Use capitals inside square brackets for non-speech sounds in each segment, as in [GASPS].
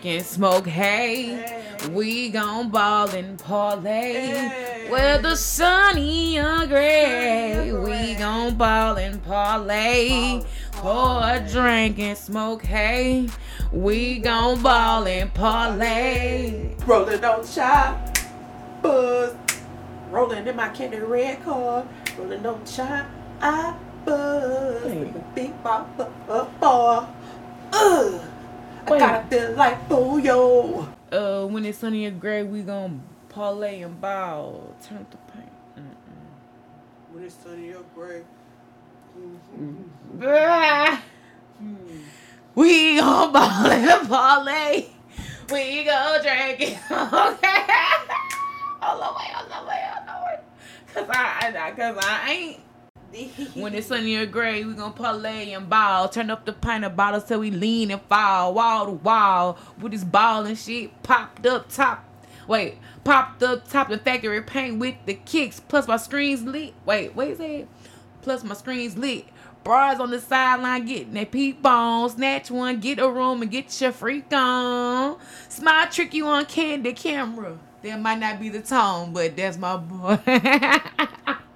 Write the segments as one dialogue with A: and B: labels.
A: a drink and smoke hay. We gon' ball and parlay. Whether sunny or gray. We gon' ball and parlay. Pour a drink and smoke hay. We gon' ball and parlay.
B: Rolling on shot, buzz. Rolling in my candy red car. Rolling on shot, I buzz.
A: Wait.
B: Big ball, uh, ball. Ugh. I gotta feel like Booyo.
A: Uh, when it's sunny or gray, we gon' parlay and ball. Turn up the paint. Mm-mm.
B: When it's sunny or gray.
A: Ah. We gon' ball and parlay. We gon' drink it. [LAUGHS] Okay. Hold on, wait, hold on, wait, hold on, wait. Cause I, I, cause I ain't. [LAUGHS] When it's sunny or gray, we gon' parlay and ball. Turn up the pint of bottles till we lean and fall. Wall to wall. With this ball and shit popped up top. Wait, popped up top the factory paint with the kicks. Plus my screens lit. Wait, what is that? Plus my screens lit. Bras on the sideline getting that peep on. Snatch one, get a room and get your freak on. Smile trick you on candy camera. That might not be the tone, but that's my boy. [LAUGHS]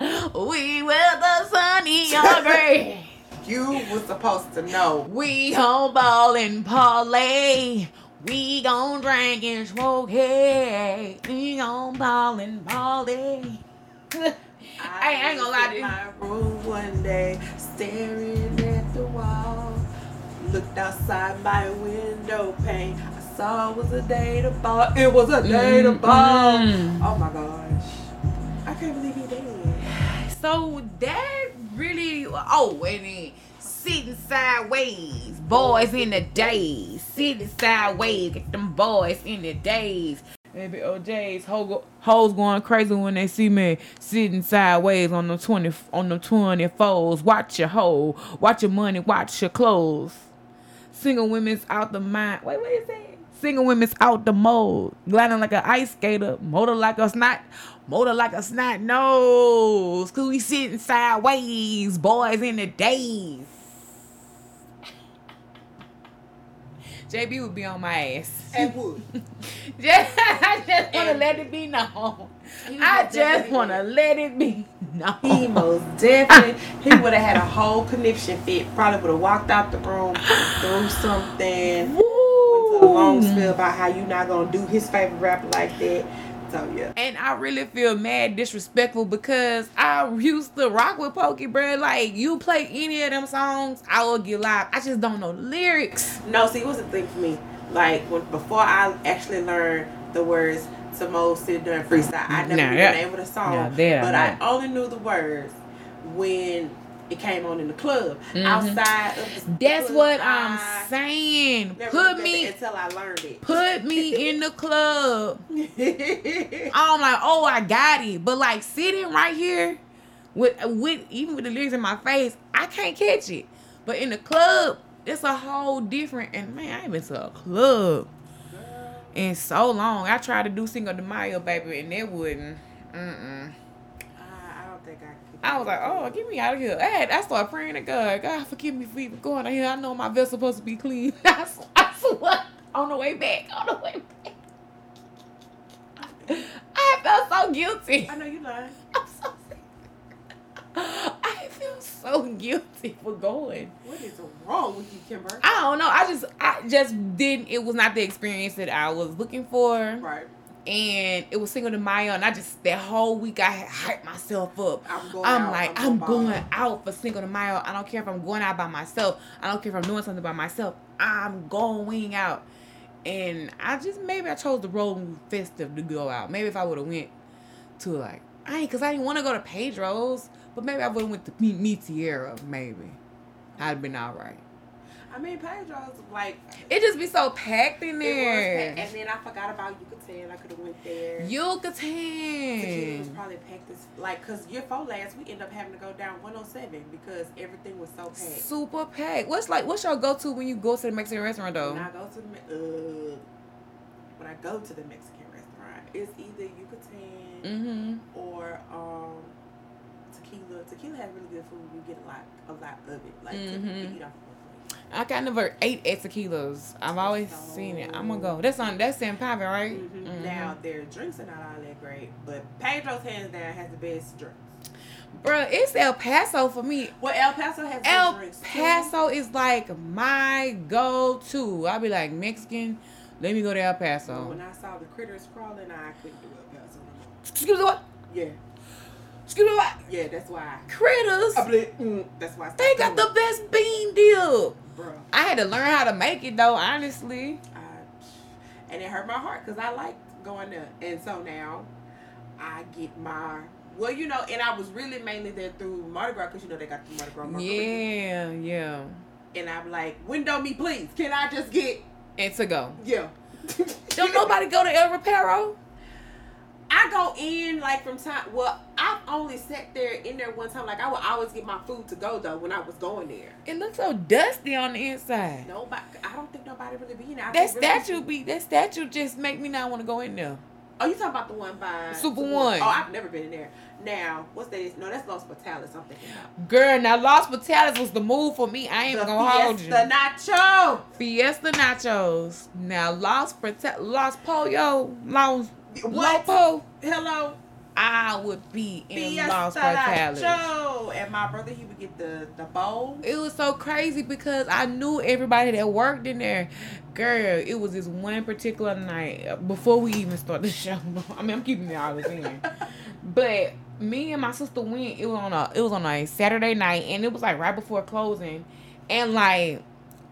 A: we will the sunny or gray. [LAUGHS]
B: You was supposed to know.
A: We gon' ball and parlay. We gon' drink and smoke hay. We gon' ball and parlay. I ain't gonna lie to you.
B: my room one day, staring at the wall. Looked outside my window pane. I saw it was a day to ball. It was a day to ball.
A: Mhm.
B: Oh my gosh. I can't believe he did.
A: So that really oh and then sitting sideways, boys in the days, sitting sideways, get them boys in the days. Baby oh, OJ's ho- hoes going crazy when they see me sitting sideways on the twenty on the twenty fours. Watch your hoe, watch your money, watch your clothes. Single women's out the mind. Wait, what is that? Single women's out the mold. Gliding like an ice skater. Motor like a snot. Motor like a snot nose. Cause we sitting sideways. Boys in the days. [LAUGHS] JB would be on my ass.
B: And [LAUGHS] would. [LAUGHS]
A: Just, I just want to let it be known. I just want to let it be known.
B: He most definitely. He would have had a whole conniption fit. Probably would have walked out the room, [GASPS] threw something. Went to a long
A: Woo.
B: spiel about how you not gonna do his favorite rapper like that. So yeah.
A: And I really feel mad disrespectful because I used to rock with Pokey, bro. Like, you play any of them songs, I will get live. I just don't know the lyrics.
B: No, see, it was a thing for me. Like when before I actually learned the words to most sit and freestyle, I never
A: Nah,
B: knew
A: yeah.
B: the name of the song.
A: Nah,
B: but I only knew the words when it came on in the club.
A: Mhm.
B: Outside of the
A: That's
B: club,
A: what
B: I
A: I'm saying. Put me,
B: until I learned it.
A: put me in the club. [LAUGHS] I'm like, oh, I got it. But like sitting right here with with even with the lyrics in my face, I can't catch it. But in the club, it's a whole different. And man, I ain't been to a club in so long. I tried to do Cinco de Mayo, baby, and it wouldn't. Mm-mm.
B: I, I don't think I
A: was like, oh, get me out of here. I, had, I started praying to God. God, forgive me for even going out here. I know my vessel's supposed to be clean. [LAUGHS] I swear, on the way back, on the way back. I felt so guilty.
B: I know you lying. [LAUGHS]
A: I'm so I feel so guilty for going.
B: What is wrong with you, Kimber?
A: I don't know. I just, I just didn't. It was not the experience that I was looking for.
B: Right.
A: And it was Cinco de Mayo, and I just that whole week I hyped myself up.
B: I'm going
A: I'm
B: out,
A: like,
B: I'm going
A: out for Cinco de Mayo. I don't care if I'm going out by myself. I don't care if I'm doing something by myself. I'm going out, and I just maybe I chose the road festive to go out. Maybe if I would have went to like, I ain't cause I didn't want to go to Pedro's, but maybe I would have went to meet me Tierra. Maybe I'd been all right.
B: I mean, Pedro's like
A: It just be so packed in
B: it was,
A: there.
B: packed, and then I forgot about Yucatan. I could have went there. Tequila was probably packed as like because year four last we ended up having to go down 107 because everything was so packed.
A: Super packed. What's like? What's your go to when you go to the Mexican restaurant though?
B: When I go to the uh, when I go to the Mexican restaurant, it's either Yucatan
A: Mm-hmm.
B: or um tequila. Tequila has really good food. You get a lot, a lot of it. Like
A: Mhm.
B: you eat off.
A: I kind never ate at tequilas. I've always seen it. I'm gonna go. That's on that's San Pavin, right?
B: Mhm.
A: Mhm.
B: Now their drinks are not all that great, but Pedro's hands down has the best drinks.
A: Bruh, it's El Paso for me.
B: Well, El Paso has
A: El
B: drinks too.
A: Paso is like my go-to. I'll be like Mexican. Let me go to El Paso.
B: When I saw the critters crawling, I couldn't do El Paso.
A: Excuse me, what?
B: Yeah,
A: Excuse me, what?
B: yeah, that's why.
A: Critters.
B: I believe, mm, that's why.
A: They got the best bean dip.
B: Bruh.
A: I had to learn how to make it though, honestly.
B: I, and it hurt my heart because I liked going there. And so now I get my well, you know, and I was really mainly there through Mardi Gras because you know they got the Mardi Gras. margaritas.
A: Yeah, yeah.
B: And I'm like, window me, please. Can I just get
A: And to go.
B: yeah?
A: Don't nobody go to El Reparo?
B: I go in like from time. Well, I've only sat there in there one time. Like I would always get my food to go though when I was going there.
A: It looks so dusty on the inside.
B: Nobody, I don't think nobody really be in there. I
A: That
B: think really-
A: statue be that statue just make me not want to go in there.
B: Oh, you talking about the one by
A: Super One.
B: Oh, I've never been in there. Now, what's that? No, that's Los Portales. I'm thinking about.
A: Girl, now Los Potatoes was the move for me. I ain't
B: the
A: gonna hold you.
B: Fiesta Nacho.
A: Fiesta nachos. Now Los Pota- Los Pollo, Los
B: What?
A: Lopo.
B: Hello.
A: I would be in
B: Fiesta
A: Los Portales.
B: Nacho. And my brother, he would get the the bowl.
A: It was so crazy because I knew everybody that worked in there. Girl, it was this one particular night before we even started the show. [LAUGHS] I mean, I'm keeping it all in. [LAUGHS] But me and my sister went. It was on a it was on a Saturday night, and it was like right before closing, and like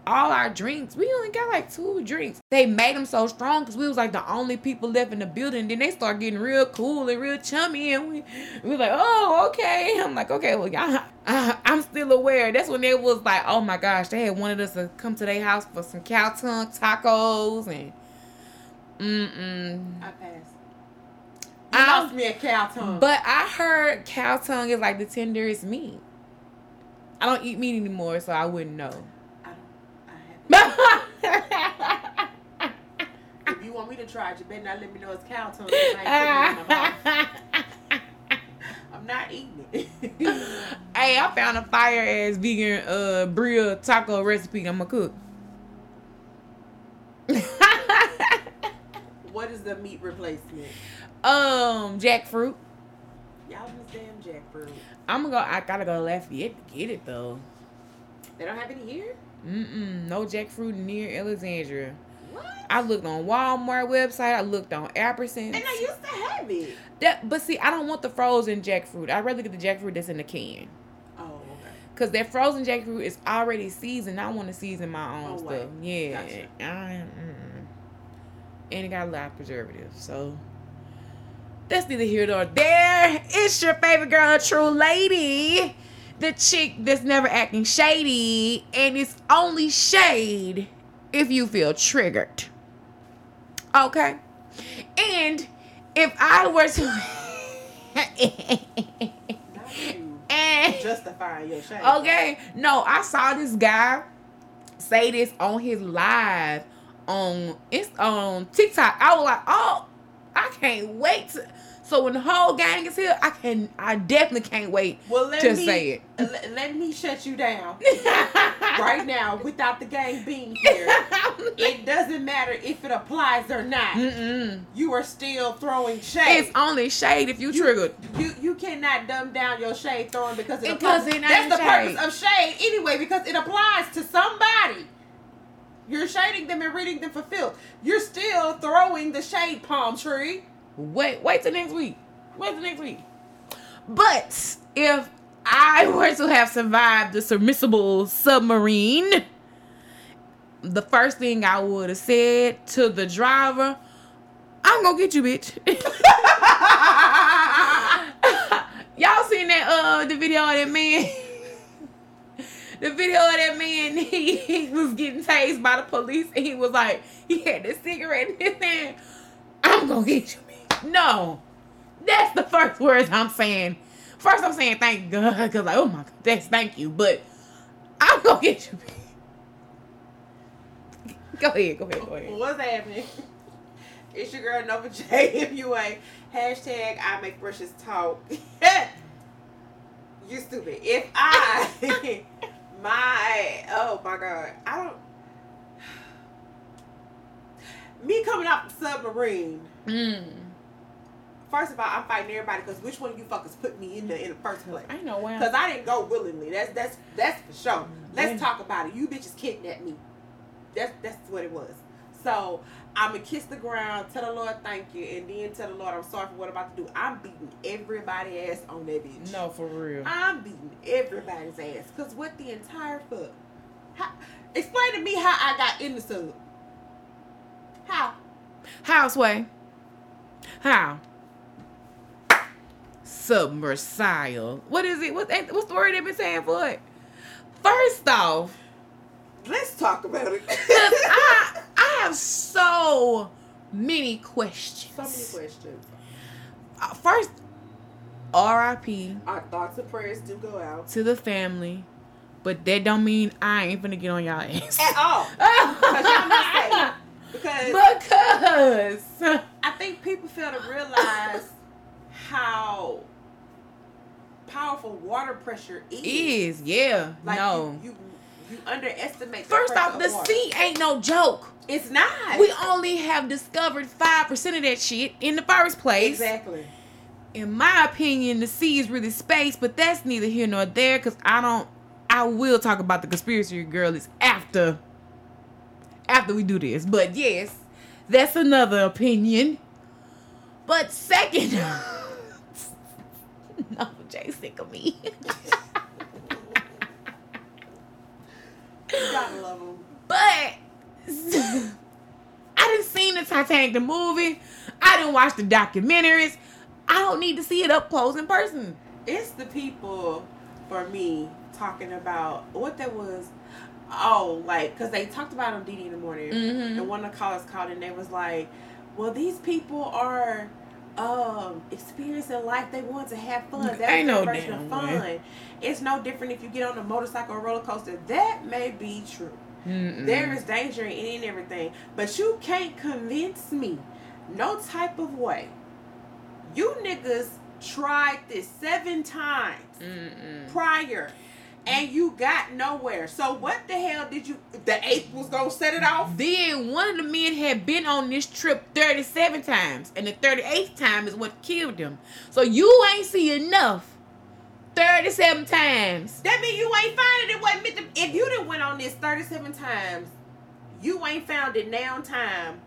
A: all our drinks, we only got like two drinks. They made them so strong because we was like the only people left in the building. Then they start getting real cool and real chummy, and we we was like, oh okay. [LAUGHS] I'm like, okay, well, y'all, [LAUGHS] I, I'm still aware. That's when they was like, oh my gosh, they had wanted us to come to their house for some cow tongue tacos and mm mm.
B: I passed. You
A: I-
B: lost me a cow tongue.
A: But I heard cow tongue is like the tenderest meat. I don't eat meat anymore, so I wouldn't know.
B: I don't. I have. If you want me to try it, you better not let me know it's cow tongue. I ain't putting it in my mouth. I'm not eating it. [LAUGHS]
A: hey, I found a fire ass vegan uh birria taco recipe I'm gonna cook. [LAUGHS]
B: what is the meat replacement?
A: um, jackfruit.
B: Y'all understand jackfruit?
A: I'm gonna go. I gotta go to Lafayette to get it though.
B: They don't have any here.
A: Mm-mm, no jackfruit near Alexandria.
B: What?
A: I looked on Walmart website. I looked on Apperson.
B: And I used to have it.
A: That, but see, I don't want the frozen jackfruit. I'd rather get the jackfruit that's in the can.
B: Oh, okay.
A: Cause that frozen jackfruit is already seasoned. I want to season my own
B: Oh,
A: stuff.
B: wait.
A: Yeah,
B: Gotcha.
A: I, mm, and it got a lot of preservatives. So that's neither here nor there. It's your favorite girl, Tru Lady, the chick that's never acting shady, and it's only shade if you feel triggered. Okay, and if I were to. [LAUGHS] And
B: justifying your shame.
A: Okay, no, I saw this guy say this on his live on it's on TikTok. I was like, oh, I can't wait. To, so when the whole gang is here, I can, I definitely can't wait
B: Well, let
A: to
B: me
A: say it.
B: Let, let me shut you down [LAUGHS] right now without the gang being here. [LAUGHS] It doesn't matter if it applies or not.
A: Mm-mm.
B: You are still throwing shade.
A: It's only shade if you
B: You-
A: triggered.
B: You you cannot dumb down your shade throwing because it
A: Because
B: applies.
A: it
B: That's the
A: shade.
B: purpose of shade anyway because it applies to somebody. You're shading them and reading them for filth. You're still throwing the shade palm tree.
A: Wait, wait till next week. Wait till next week. But if I [LAUGHS] were to have survived the submersible submarine, the first thing I would have said to the driver, I'm gonna get you, bitch. [LAUGHS] Y'all seen that uh the video of that man? [LAUGHS] the video of that man, he, he was getting tased by the police and he was like, he had the cigarette in his hand. I'm gonna get you. No. That's the first words I'm saying. First I'm saying thank God, cause like, oh my god, that's thank you. But I'm gonna get you. [LAUGHS] Go ahead, go ahead, go ahead.
B: What's happening? [LAUGHS] It's your girl Nova J. If you ain't hashtag I make brushes talk. [LAUGHS] You stupid. If I my oh my god, I don't. [SIGHS] Me coming off the submarine. Mm. First of all, I'm fighting everybody because which one of you fuckers put me in the in the first place?
A: I know why.
B: Because I didn't go willingly. That's that's that's for sure. Let's talk about it. You bitches kidnapped me. That's that's what it was. So I'm gonna kiss the ground, tell the Lord thank you, and then tell the Lord I'm sorry for what I'm about to do. I'm beating everybody ass on that bitch.
A: No, for real.
B: I'm beating everybody's ass. Cause what the entire fuck? How, explain to me how I got in the sub. How?
A: How Houseway. How? Submersible. What is it? What, what's the word they've been saying for it? First off,
B: let's talk about it. [LAUGHS]
A: I, I have so many questions.
B: So many questions.
A: Uh, first, R.I.P.
B: Our thoughts and prayers do go out
A: to the family, but that don't mean I ain't gonna get on y'all ass
B: at all. Because [LAUGHS]
A: because because
B: I think people fail to realize how powerful water pressure is.
A: Is yeah. Like no.
B: You, you, you underestimate.
A: First off, the sea ain't no joke.
B: It's not.
A: We only have discovered five percent of that shit in the first place.
B: Exactly.
A: In my opinion, the sea is really space, but that's neither here nor there. Cause I don't. I will talk about the conspiracy girl is after. After we do this, but yes, that's another opinion. But second, [LAUGHS] [LAUGHS] no, Jay sick of me.
B: gotta love him.
A: But I didn't see the Titanic the movie. I didn't watch the documentaries. I don't need to see it up close in person.
B: It's the people for me talking about what that was. Oh, like because they talked about on DeDe in the morning, mm-hmm. and one of the callers called and they was like, "Well, these people are." Um experiencing life they want to have fun that's Ain't no of fun way. it's no different if you get on a motorcycle or roller coaster that may be true. There is danger in any and everything. But you can't convince me, no type of way. You niggas tried this seven times Mm-mm. prior and you got nowhere. So what the hell did you? The eighth was gonna set it off.
A: Then one of the men had been on this trip thirty-seven times, and the thirty-eighth time is what killed him. So you ain't see enough 37 times.
B: That mean you ain't finding it. Wasn't meant to, if you didn't went on this 37 times, you ain't found it now time.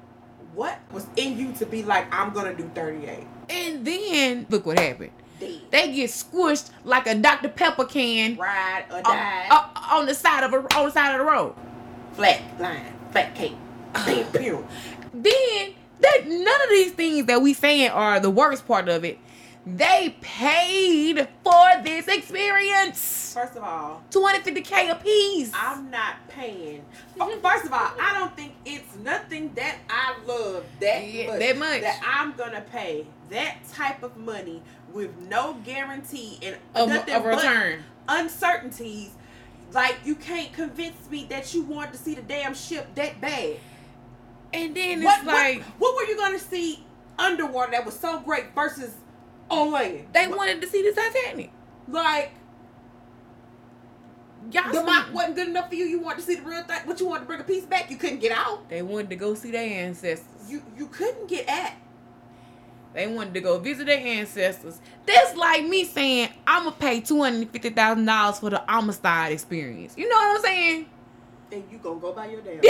B: What was in you to be like, I'm gonna do 38?
A: And then look what happened. Dead. They get squished like a Dr. Pepper can.
B: Ride or die.
A: On, on the side of a, on the side of the road.
B: Flat line, flat cake. [LAUGHS] Then
A: that none of these things that we saying are the worst part of it they paid for this experience.
B: First of all,
A: 250k a piece.
B: I'm not paying. [LAUGHS] First of all, I don't think it's nothing that I love that yeah, much,
A: that much
B: that I'm gonna pay that type of money with no guarantee and
A: of, nothing of return.
B: uncertainties. Like you can't convince me that you want to see the damn ship that bad.
A: And then what, it's like,
B: what, what were you gonna see underwater that was so great versus on land.
A: They wanted to see the Titanic.
B: Like, Y'all the mock wasn't good enough for you. You wanted to see the real thing, but you wanted to bring a piece back. You couldn't get out.
A: They wanted to go see their ancestors.
B: You you couldn't get at.
A: They wanted to go visit their ancestors. That's like me saying I'm gonna pay two hundred fifty thousand dollars for the Amistad experience. You know what I'm saying?
B: And you gonna go by your damn. [LAUGHS]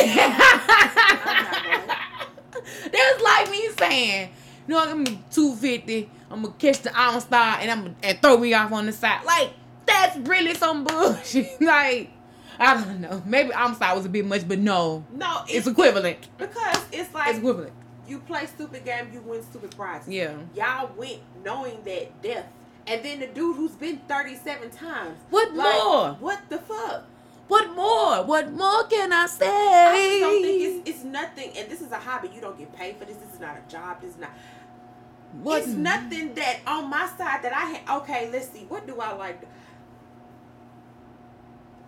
A: That's like me saying you know, I'm two fifty. I'm gonna catch the Amistad and I'm and throw me off on the side. Like that's really some bullshit. [LAUGHS] like I don't know. Maybe Amistad was a bit much, but no.
B: No,
A: it's, it's equivalent.
B: Because it's like
A: it's equivalent.
B: You play stupid game, you win stupid prizes.
A: Yeah.
B: Y'all went knowing that death, and then the dude who's been thirty seven times.
A: What like, more?
B: What the fuck?
A: What more? What more can I say?
B: I don't think it's, it's nothing. And this is a hobby. You don't get paid for this. This is not a job. This is not. What? It's nothing that on my side that I had. Okay, let's see. What do I like?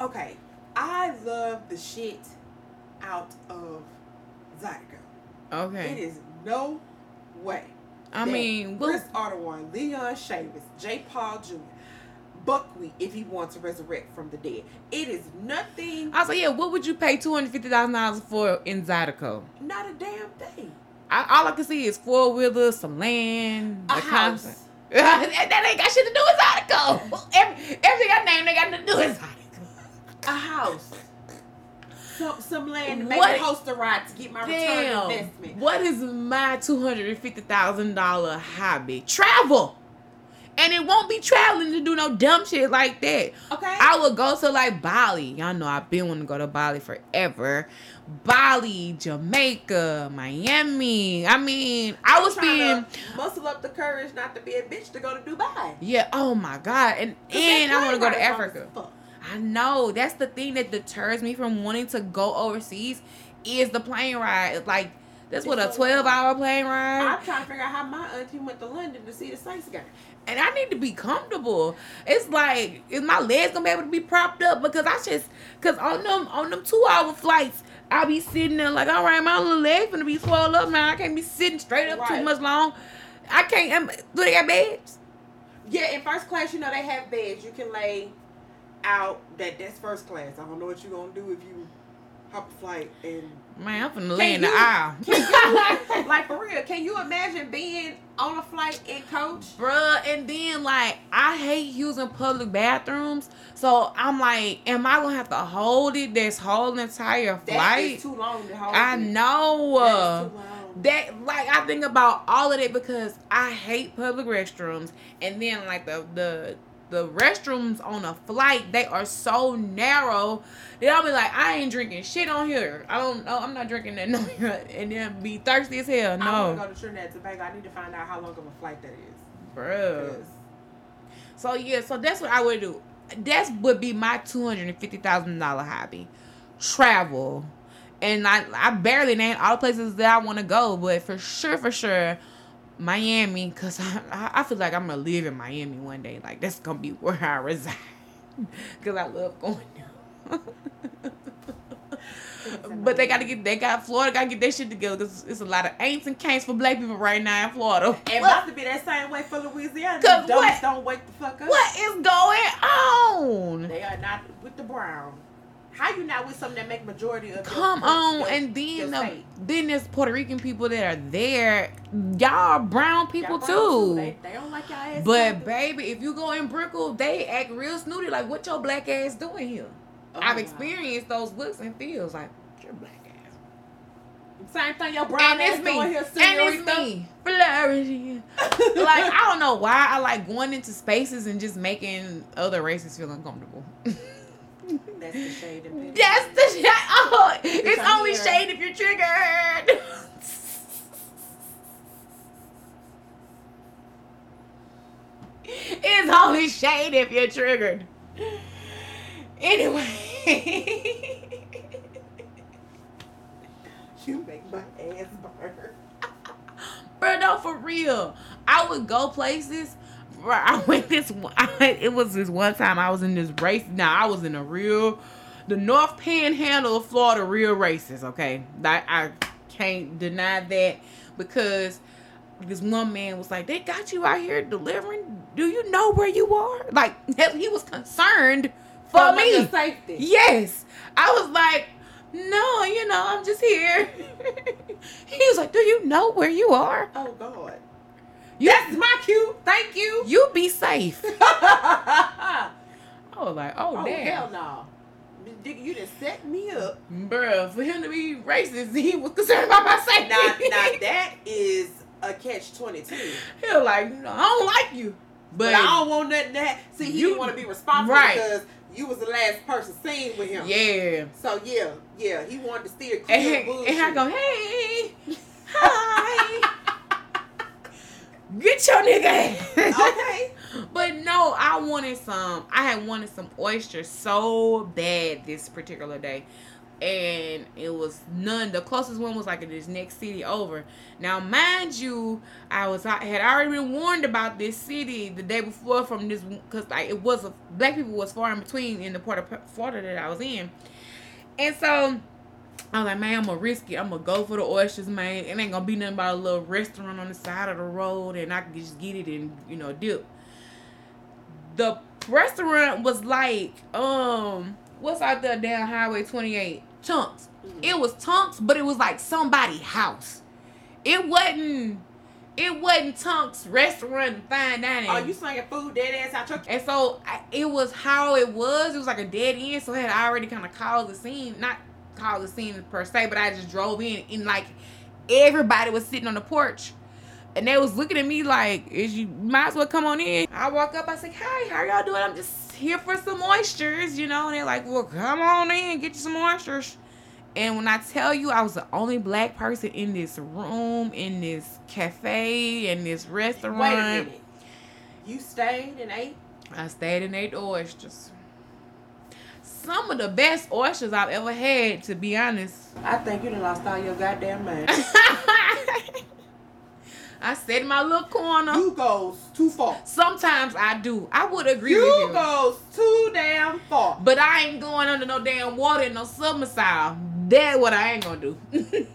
B: Okay, I love the shit out of Zydeco.
A: Okay.
B: It is no way.
A: I mean,
B: Chris Ardoin, Leon Chavis, J. Paul Jr., buckwheat if he wants to resurrect from the dead. It is nothing.
A: I like, yeah, what would you pay two hundred fifty thousand dollars for in Zydeco?
B: Not a damn thing.
A: I, all I can see is four wheelers, some land,
B: a house. [LAUGHS]
A: that ain't got shit to do with Zydeco. [LAUGHS] Every, everything I named, they got to do with Zydeco.
B: A house. Some, some land, maybe what, host a ride to get my damn, return investment.
A: What is my two hundred and fifty thousand dollar hobby? Travel. And it won't be traveling to do no dumb shit like that.
B: Okay.
A: I would go to like Bali. Y'all know I've been wanting to go to Bali forever. Bali, Jamaica, Miami. I mean, I was being
B: muscle up the courage not to be a bitch to go to Dubai.
A: Yeah. Oh my god. And and I want to go to Africa. I know that's the thing that deters me from wanting to go overseas is the plane ride. Like that's what a twelve hour plane ride.
B: I'm trying to figure out how my auntie went to London to see the Saints game
A: and I need to be comfortable. It's like is my legs gonna be able to be propped up because I just because on them on them two hour flights I be sitting there like all right my little legs gonna be swollen up man I can't be sitting straight up right. too much long. I can't. Do they got beds?
B: Yeah, in first class you know they have beds. You can lay out. That that's first class. I don't know what you're gonna do if you hop a flight and
A: Man, I'm finna lay in the aisle. [LAUGHS]
B: You, like for real, can you imagine being on a flight in coach?
A: Bruh, and then like I hate using public bathrooms. So I'm like, am I gonna have to hold it this whole entire flight? That is
B: too long to hold.
A: I
B: it.
A: know. That like I think about all of it because I hate public restrooms and then like the the the restrooms on a flight they are so narrow that I'll be like, I ain't drinking shit on here. I don't know. I'm not drinking that [LAUGHS] no and then be thirsty as hell. No.
B: I want to go to Trinidad and Tobago. I need to find out how long of a flight that is.
A: Bro. So yeah, so that's what I would do. That would be my two hundred and fifty thousand dollar hobby, travel, and I I barely name all the places that I want to go, but for sure, for sure, Miami, cause I, I feel like I'm gonna live in Miami one day. Like that's gonna be where I reside, [LAUGHS] cause I love going there. [LAUGHS] but they gotta get they got Florida gotta get their shit together because it's a lot of ain'ts and can'ts for black people right now in Florida.
B: It about to be that same way for Louisiana. Cause what, don't wake the fuck up.
A: What is going on?
B: They are not with the brown. How you not with something that make majority of
A: come on
B: your,
A: and then the, then there's Puerto Rican people that are there. Y'all brown people
B: y'all
A: too.
B: too. They, they, don't like y'all ass.
A: But baby, if you go in Brickell, they act real snooty. Like what your black ass doing here? Oh, I've experienced those looks and feels like your black ass.
B: Same thing, your brown and ass it's me. Here,
A: and it's me flourishing. [LAUGHS] like I don't know why I like going into spaces and just making other races feel uncomfortable. [LAUGHS]
B: That's the shade of
A: That's the shade. Oh, it's, it's only here. shade if you're triggered. [LAUGHS] it's only shade if you're triggered. Anyway. [LAUGHS]
B: you make my ass burn. [LAUGHS]
A: Bro, no, for real. I would go places I went this. I, it was this one time I was in this race. Now I was in a real, the North Panhandle of Florida, real races. Okay, I, I can't deny that because this one man was like, "They got you out here delivering. Do you know where you are?" Like [LAUGHS] he was concerned for, for me.
B: Safety.
A: Yes, I was like, "No, you know, I'm just here." [LAUGHS] he was like, "Do you know where you are?"
B: Oh God. You, That's my cue. Thank you.
A: You be safe. [LAUGHS] I was like, oh,
B: oh
A: damn.
B: hell no. You just set me up.
A: Bruh, for him to be racist, [LAUGHS] he was concerned about my safety.
B: Now, now that is a catch 22.
A: He was like, no, I don't like you.
B: But, but I don't want nothing that. See, he you, didn't want to be responsible right. because you was the last person seen with him.
A: Yeah.
B: So, yeah, yeah, he wanted to steer clear
A: and, and I go, hey, hi. [LAUGHS] Get your nigga
B: Okay. [LAUGHS]
A: but no, I wanted some. I had wanted some oysters so bad this particular day. And it was none. The closest one was like in this next city over. Now, mind you, I was I had already been warned about this city the day before from this because like it was a black people was far in between in the part of Florida that I was in, and so I'm like, man, I'm gonna risk it. I'm gonna go for the oysters, man. It ain't gonna be nothing but a little restaurant on the side of the road, and I can just get it and you know dip. The restaurant was like um what's out there down Highway 28? Chunks. Mm-hmm. It was Chunks, but it was like somebody house. It wasn't it wasn't Tunk's restaurant and fine dining.
B: Oh, you slinging food dead ass out your.
A: And so I, it was how it was. It was like a dead end. So I had already kind of called the scene, not called the scene per se, but I just drove in and like everybody was sitting on the porch. And they was looking at me like, "Is you might as well come on in." I walk up, I say, Hey, how y'all doing? I'm just here for some oysters, you know." And they're like, "Well, come on in, get you some oysters." And when I tell you I was the only black person in this room, in this cafe, in this restaurant. Wait a minute.
B: You stayed and ate?
A: I stayed and ate oysters. Some of the best oysters I've ever had, to be honest. [LAUGHS]
B: I think you done lost all your goddamn mind. [LAUGHS]
A: I said in my little corner.
B: You goes too far.
A: Sometimes I do. I would agree
B: you
A: with you.
B: You goes too damn far.
A: But I ain't going under no damn water in no summer style. That what I ain't gonna do. [LAUGHS]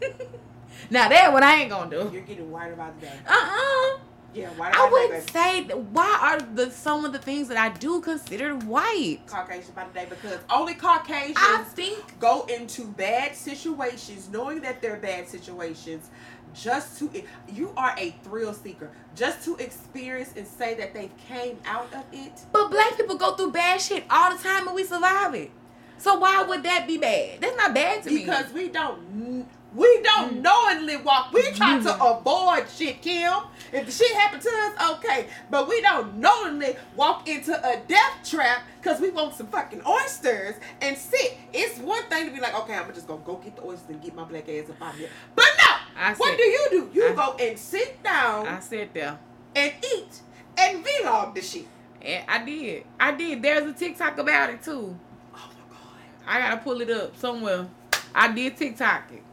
A: now that what I ain't gonna
B: do. You're getting whiter by the day.
A: Uh uh-uh.
B: Yeah,
A: I wouldn't say why are the some of the things that I do considered white.
B: Caucasian by the day because only Caucasians I think go into bad situations knowing that they're bad situations just to you are a thrill seeker just to experience and say that they came out of it
A: but black people go through bad shit all the time and we survive it so why would that be bad? That's not bad to
B: because me. Because we don't we don't mm. knowingly walk. We try to avoid shit, Kim. If the shit happened to us, okay. But we don't knowingly walk into a death trap because we want some fucking oysters and sit. It's one thing to be like, okay, I'm just gonna go get the oysters and get my black ass up out here. But no, I what do you do? You I, go and sit down.
A: I sit there
B: and eat and vlog the shit.
A: And I did. I did. There's a TikTok about it too. Oh my god. I gotta pull it up somewhere. I did TikTok it.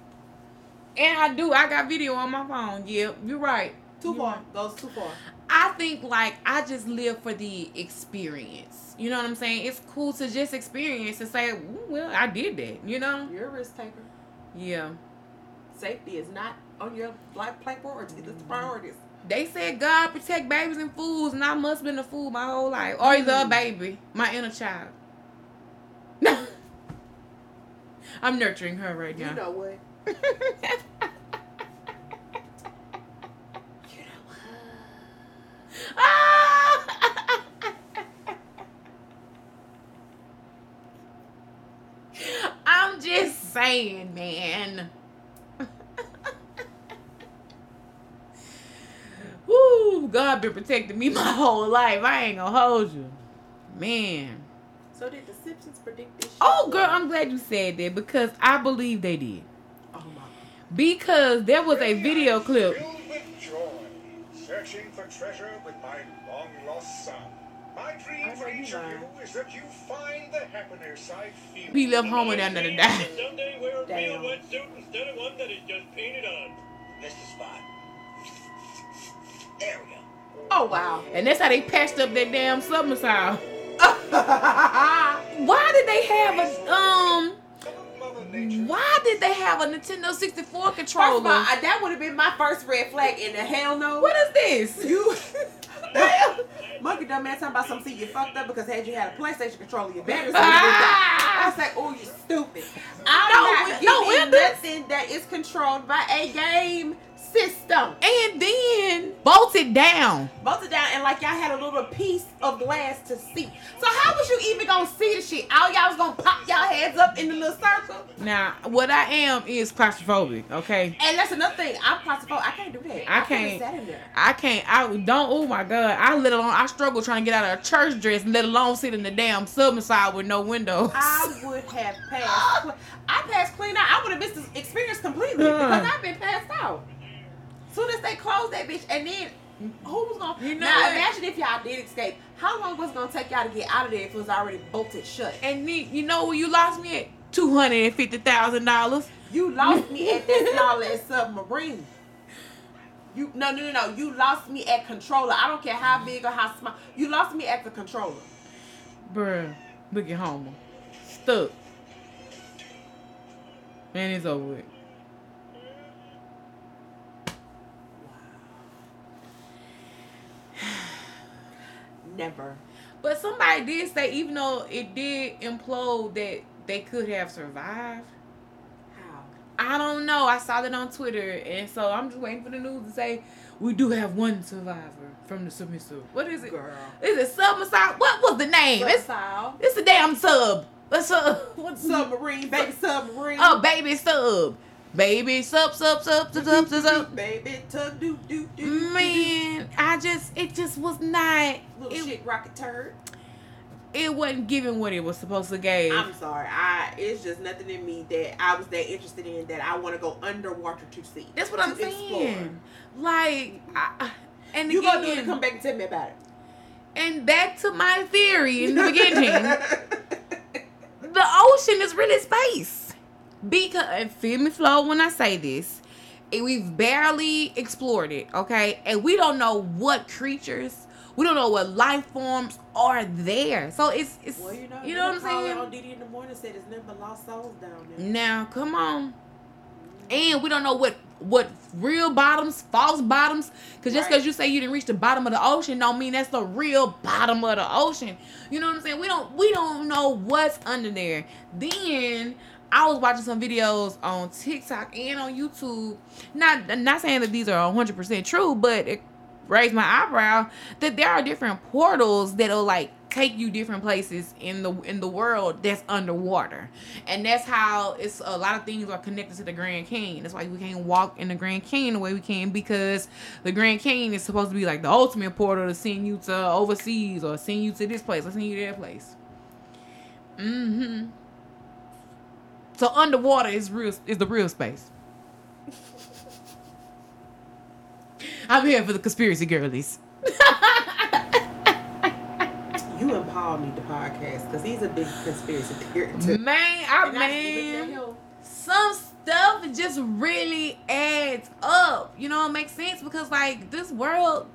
A: And I do. I got video on my phone. Yeah, you're right.
B: Too you're far. Right. Goes too far.
A: I think like I just live for the experience. You know what I'm saying? It's cool to just experience and say, well, I did that. You know.
B: You're a risk taker.
A: Yeah.
B: Safety is not on your life priority. It's the mm-hmm. priorities.
A: They said God protect babies and fools, and I must have been a fool my whole life, or either a mm-hmm. baby, my inner child. [LAUGHS] I'm nurturing her right now.
B: You know what? You
A: know what? Ah! I'm just saying, man. [LAUGHS] Woo, God been protecting me [LAUGHS] my whole life. I ain't gonna hold you. Man.
B: So did the Simpsons predict this?
A: Oh, girl, I'm glad you said that because I believe they did. My. Because there was a video clip.
C: searching for treasure with my long lost son. My dream for each of you is that you find the happiness I feel.
A: He left home and down to die. [LAUGHS]
C: Someday wear a real wetsuit instead of one that is just painted on. Missed the spot.
B: There we go. Oh wow.
A: And that's how they patched up that damn submissile. [LAUGHS] Why did they have a um? Why did they have a Nintendo 64 controller? All,
B: that would have been my first red flag. In the hell no.
A: What is this?
B: You. [LAUGHS] [LAUGHS] Monkey dumb man talking about something. See, you fucked up because had you had a PlayStation controller, your battery. Ah! I was like, oh, you stupid. I'm no, not no, nothing that is controlled by a game system.
A: And then bolted down.
B: Bolted down, and like y'all had a little piece of glass to see. So how was you even gonna see the shit? All y'all was gonna pop y'all heads up in the little circle.
A: Now, what I am is claustrophobic, okay?
B: And that's another thing. I'm claustrophobic. I can't do that. I, I can't.
A: I can't. I don't. Oh my god. I let alone. I struggle trying to get out of a church dress, let alone sit in the damn submissile with no windows.
B: I would have passed. [GASPS] I passed clean out. I would have missed the experience completely [LAUGHS] because I've been passed out. Soon as they close that bitch, and then who was gonna? You know now what? imagine if y'all did escape. How long was it gonna take y'all to get out of there if it was already bolted shut?
A: And me, you know where you lost me at? Two hundred and fifty thousand dollars.
B: You lost me at that small ass submarine. You no no no no. You lost me at controller. I don't care how big or how small. You lost me at the controller.
A: Bruh, look at Homer. Stuck. Man, it's over with.
B: Never.
A: But somebody did say, even though it did implode, that they could have survived.
B: How?
A: I don't know. I saw that on Twitter, and so I'm just waiting for the news to say we do have one survivor from the submissive. What is it?
B: Girl.
A: Is it submissile? What was the name? It's it's a damn sub. What's up? What's
B: Submarine, baby submarine.
A: Oh, baby sub. Baby sup, sup, sup, sup, sup, sub. sub. [LAUGHS]
B: Baby tug do do do.
A: Man, I just it just was not.
B: Little
A: It,
B: shit rocket turd.
A: it wasn't giving what it was supposed to give.
B: I'm sorry. I it's just nothing in me that I was that interested in that I want to go underwater to see.
A: That's what I'm
B: explore.
A: saying. Like, I- and
B: You
A: again,
B: gonna do it and come back and tell me about it.
A: and back to my theory in the [LAUGHS] beginning. [LAUGHS] the ocean is really space. Because and feel me flow when I say this. And we've barely explored it, okay? And we don't know what creatures, we don't know what life forms are there. So it's it's
B: well, you know,
A: you know what I'm saying?
B: On in the morning said there's nothing but lost souls down there.
A: Now, come on. And we don't know what what real bottoms, false bottoms, because just
B: Right.
A: because you say you didn't reach the bottom of the ocean, don't mean that's the real bottom of the ocean. You know what I'm saying? We don't we don't know what's under there. Then I was watching some videos on TikTok and on YouTube. Not not saying that these are 100 percent true, but it raised my eyebrow that there are different portals that'll like take you different places in the in the world that's underwater. And that's how it's a lot of things are connected to the grand canyon. That's why we can't walk in the grand canyon the way we can because the grand canyon is supposed to be like the ultimate portal to send you to overseas or send you to this place or send you to that place. Mm-hmm so underwater is real is the real space i'm here for the conspiracy girlies
B: You and Paul need the podcast because he's a big conspiracy theorist. too.
A: man i
B: And I see what the
A: man
B: hell-
A: some stuff just really adds up. You know, it makes sense because like this world,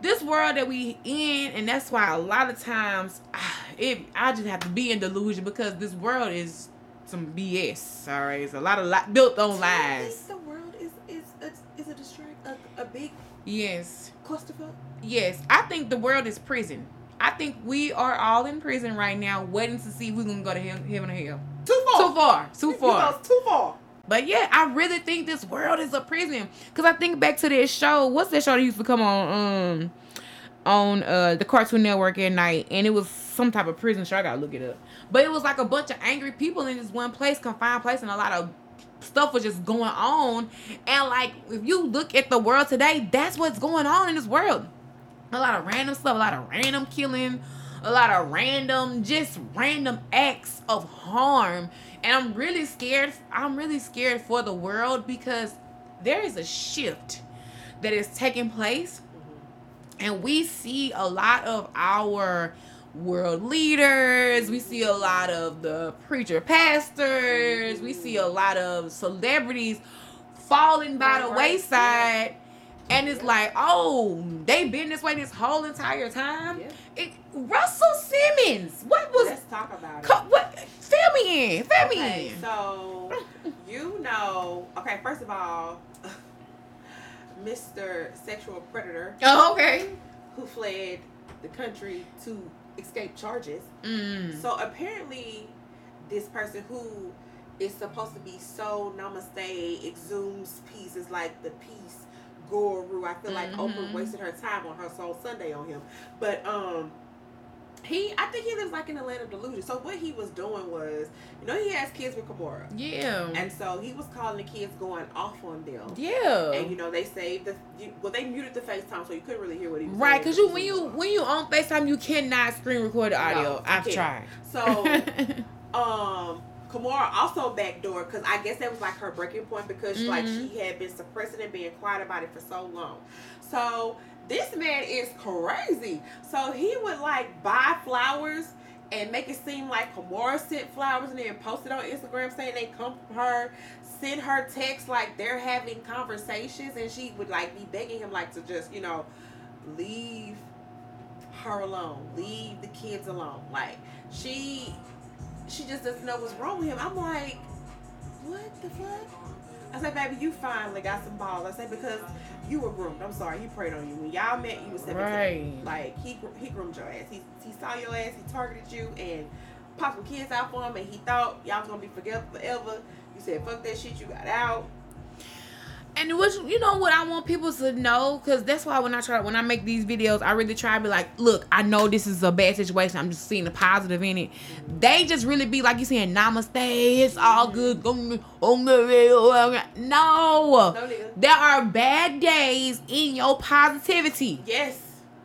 A: this world that we in, and that's why a lot of times ah, it I just have to be in delusion because this world is some BS. All right, it's a lot of li- built on
B: Do you
A: lies.
B: think the world is is is, is a distract a, a big
A: Yes,
B: clusterfuck?
A: yes. I think the world is prison. I think we are all in prison right now, waiting to see if we're gonna go to hell, heaven or hell.
B: Too far.
A: Too far, too
B: You
A: far.
B: go too far.
A: But yeah, I really think this world is a prison. Cause I think back to that show. What's that show that used to come on um on uh the Cartoon Network at night, and it was some type of prison show. I gotta look it up. But it was like a bunch of angry people in this one place, confined place, and a lot of stuff was just going on. And like if you look at the world today, that's what's going on in this world. A lot of random stuff, a lot of random killing, a lot of random, just random acts of harm. And I'm really scared. I'm really scared for the world because there is a shift that is taking place. Mm-hmm. And we see a lot of our world leaders. We see a lot of the preacher pastors. We see a lot of celebrities falling by the wayside. And it's like, oh, they've been this way this whole entire time.
B: Yeah.
A: It, Russell Simmons, what was
B: Let's talk about it.
A: Co- what? Fill me in. Fill me
B: Okay,
A: in.
B: so you know, okay, first of all, [LAUGHS] Mr. Sexual Predator
A: Oh, okay.
B: who fled the country to escape charges.
A: Mm.
B: So apparently, this person who is supposed to be so namaste, exudes peace, is like the peace guru. I feel like Oprah
A: Mhm.
B: wasted her time on her Soul Sunday on him. But um he I think he lives like in the land of delusion. So what he was doing was, you know, he has kids with Kimora.
A: Yeah.
B: And so he was calling the kids going off on them.
A: yeah.
B: And you know they saved the you, well they muted the FaceTime so you couldn't really hear what he was
A: Right,
B: saying.
A: because you when you when you on FaceTime you cannot screen record the audio.
B: you
A: I've
B: can't.
A: tried.
B: So [LAUGHS] um Kimora also backdoor because I guess that was like her breaking point because like
A: Mhm.
B: she had been suppressing and being quiet about it for so long. So this man is crazy. So he would like buy flowers and make it seem like Kimora sent flowers and then post it on Instagram saying they come from her, send her texts like they're having conversations and she would like be begging him like to just, you know, leave her alone. Leave the kids alone. Like she she just doesn't know what's wrong with him. I'm like, what the fuck? I said, baby, you finally got some balls. I said because you were groomed. I'm sorry, he preyed on you when y'all met. You was 17. Right. Like he he groomed your ass. He he saw your ass. He targeted you and popped some kids out for him. And he thought y'all was gonna be together forever. You said fuck that shit. You got out.
A: And which you know what I want people to know, because that's why when I try when I make these videos, I really try to be like, look, I know this is a bad situation. I'm just seeing the positive in it. They just really be like you saying, namaste, it's all good. No, there are bad days in your positivity.
B: Yes.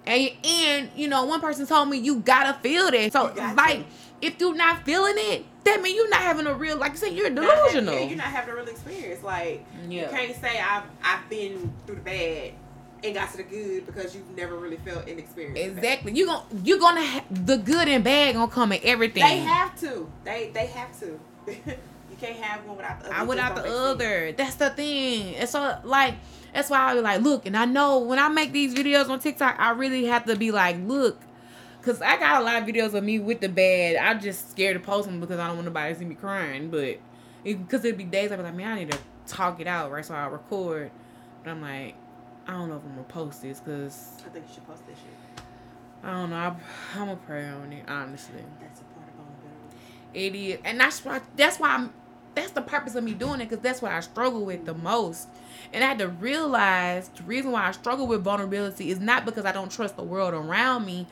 A: And and you know, one person told me you gotta feel that. So like, to. If you're not feeling it, that means you're not having a real like you said you're delusional.
B: Having, yeah, you're not having a real experience. Like yeah. you can't say I've I've been through the bad and got to the good because you've never really felt an experience.
A: Exactly. You going you're gonna ha- the good and bad gonna come in everything.
B: They have to. They they have to. [LAUGHS] you can't have one without the other. I
A: without the other. Sense. That's the thing. And so like that's why I be like, look, and I know when I make these videos on TikTok, I really have to be like, look, Cause I got a lot of videos of me with the bad. I'm just scared to post them because I don't want nobody to see me crying. But because it, it'd be days I'd be like, man, I need to talk it out, right? So I'll record. But I'm like, I don't know if I'm gonna post this because
B: I think you should post this shit.
A: I don't know. I, I'm gonna pray on it, honestly.
B: That's a part of vulnerability.
A: It is, and that's why. That's why I'm. That's the purpose of me doing it because that's what I struggle with the most. And I had to realize the reason why I struggle with vulnerability is not because I don't trust the world around me,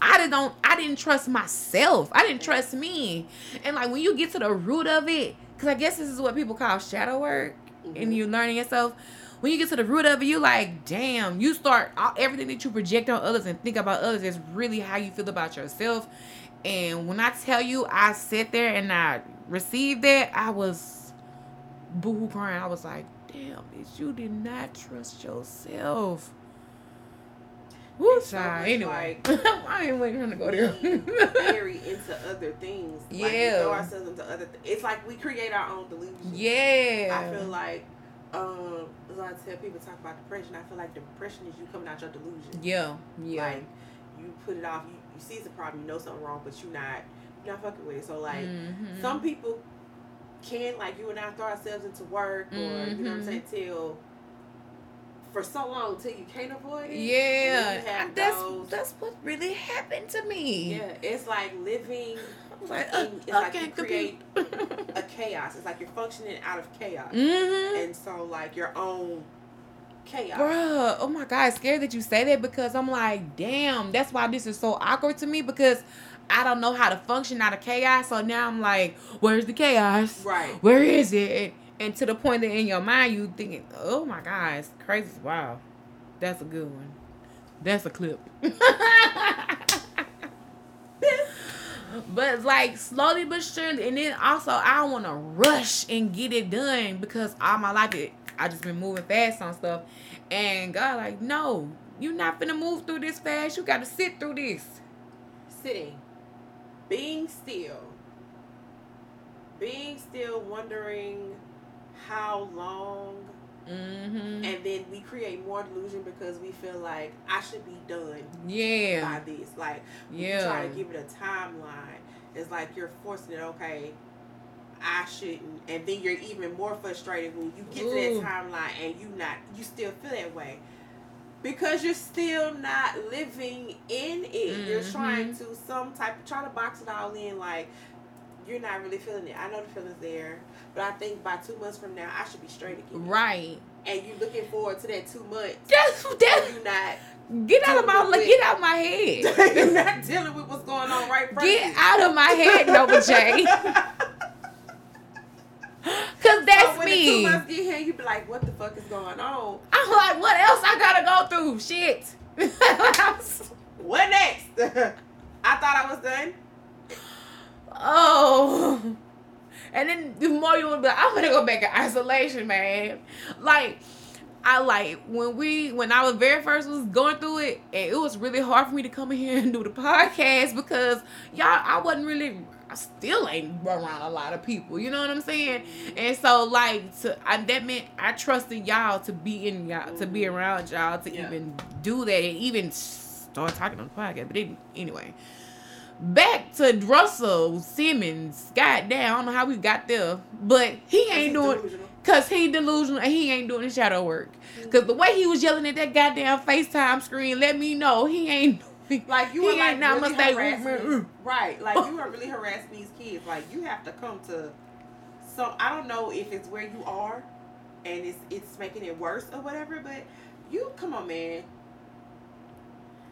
A: I don't I didn't trust myself. I didn't trust me. And like when you get to the root of it, because I guess this is what people call shadow work, mm-hmm. and you're learning yourself. When you get to the root of it, you like, damn, you start everything that you project on others and think about others is really how you feel about yourself. And when I tell you, I sit there and I received that, I was boohoo crying. I was like, damn, bitch, you did not trust yourself. Woo, so anyway, like, [LAUGHS] I ain't waiting trying to go there.
B: very into other things. Like, yeah, throw ourselves into other. Th- it's like we create our own delusions.
A: Yeah,
B: I feel like um, as I tell people talk about depression, I feel like depression is you coming out your delusion.
A: Yeah, yeah.
B: Like you put it off. You, you see it's a problem. You know something wrong, but you not you're not fucking with it. So like mm-hmm. some people can like you and I throw ourselves into work or mm-hmm. you know what I'm saying mm-hmm. till for so long till you can't avoid it.
A: Yeah, that's those, that's what really happened to
B: me. Yeah, it's like living. [LAUGHS] Like, uh, it's like you create [LAUGHS] a chaos. It's like you're functioning out of chaos,
A: mm-hmm.
B: and so like your own chaos.
A: Bruh, oh my god, scared that you say that because I'm like, damn, that's why this is so awkward to me because I don't know how to function out of chaos. So now I'm like, where's the chaos?
B: Right.
A: Where is it? And to the point that in your mind you thinking, "Oh my God, it's crazy!" Wow, that's a good one. That's a clip. [LAUGHS] but like slowly but surely, and then also I don't want to rush and get it done because all my life it, I just been moving fast on stuff, and God like, no, you're not gonna move through this fast. You got to sit through this.
B: Sitting, being still, being still, wondering how long
A: Mm-hmm.
B: And then we create more delusion because we feel like I should be done.
A: Yeah.
B: By this, like yeah, try to give it a timeline. It's like you're forcing it. Okay, I shouldn't, and then you're even more frustrated when you get Ooh. to that timeline and you not you still feel that way because you're still not living in it. Mm-hmm. You're trying to some type of try to box it all in like you're not really feeling it. I know the feeling's there, but I think by two months from now, I should be straight again.
A: Right.
B: And you're looking forward to that two months.
A: That's that's
B: you not.
A: Get out of my with, get out of my head. [LAUGHS]
B: you're not dealing with what's going on right
A: Get out of my head, Nova J. [LAUGHS] Cause that's
B: so when
A: me.
B: The two months get here, you be like, "What the fuck is going on?"
A: I'm like, "What else I gotta go through?" Shit. [LAUGHS]
B: what next? I thought I was done
A: oh. [LAUGHS] And then the more you would be like, I'm gonna go back in isolation, man. Like, I like when we when I was very first was going through it, and it was really hard for me to come in here and do the podcast because y'all I wasn't really I still ain't around a lot of people. You know what I'm saying? And so like to I, that meant I trusted y'all to be in y'all to be around y'all to yeah. even do that and even start talking on the podcast. But anyway. Back to Russell Simmons. God damn, I don't know how we got there, but he ain't doing delusional. cause he delusional and he ain't doing the shadow work. Mm-hmm. Cause the way he was yelling at that goddamn FaceTime screen let me know he ain't
B: like you were like not really harassing right like you are really harassing these kids like you have to come to so i don't know if it's where you are and it's it's making it worse or whatever but you come on man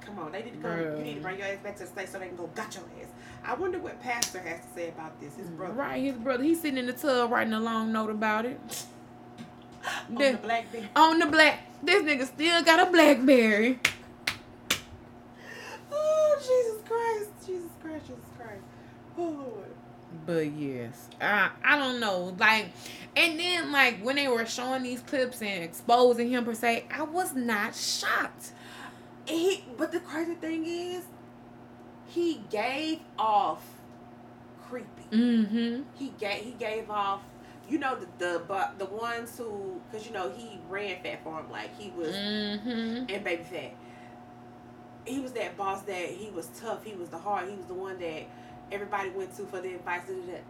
B: come on they need to come Bruh. you need to bring your ass back to the state so they can go got your ass i wonder what pastor has to say about this his brother
A: right his brother he's sitting in the tub writing a long note about it [GASPS]
B: on the, the blackberry
A: on the black this nigga still got a blackberry Oh
B: Jesus Christ, Jesus Christ, Jesus Christ. Oh Lord.
A: But yes, I I don't know, like, and then like when they were showing these clips and exposing him per se, I was not shocked.
B: He, but the crazy thing is, he gave off creepy.
A: Mm-hmm.
B: He gave he gave off you know the the but the ones who because you know he ran fat for him like he was
A: mm-hmm.
B: and baby fat he was that boss that he was tough. He was the hard. He was the one that everybody went to for the advice. That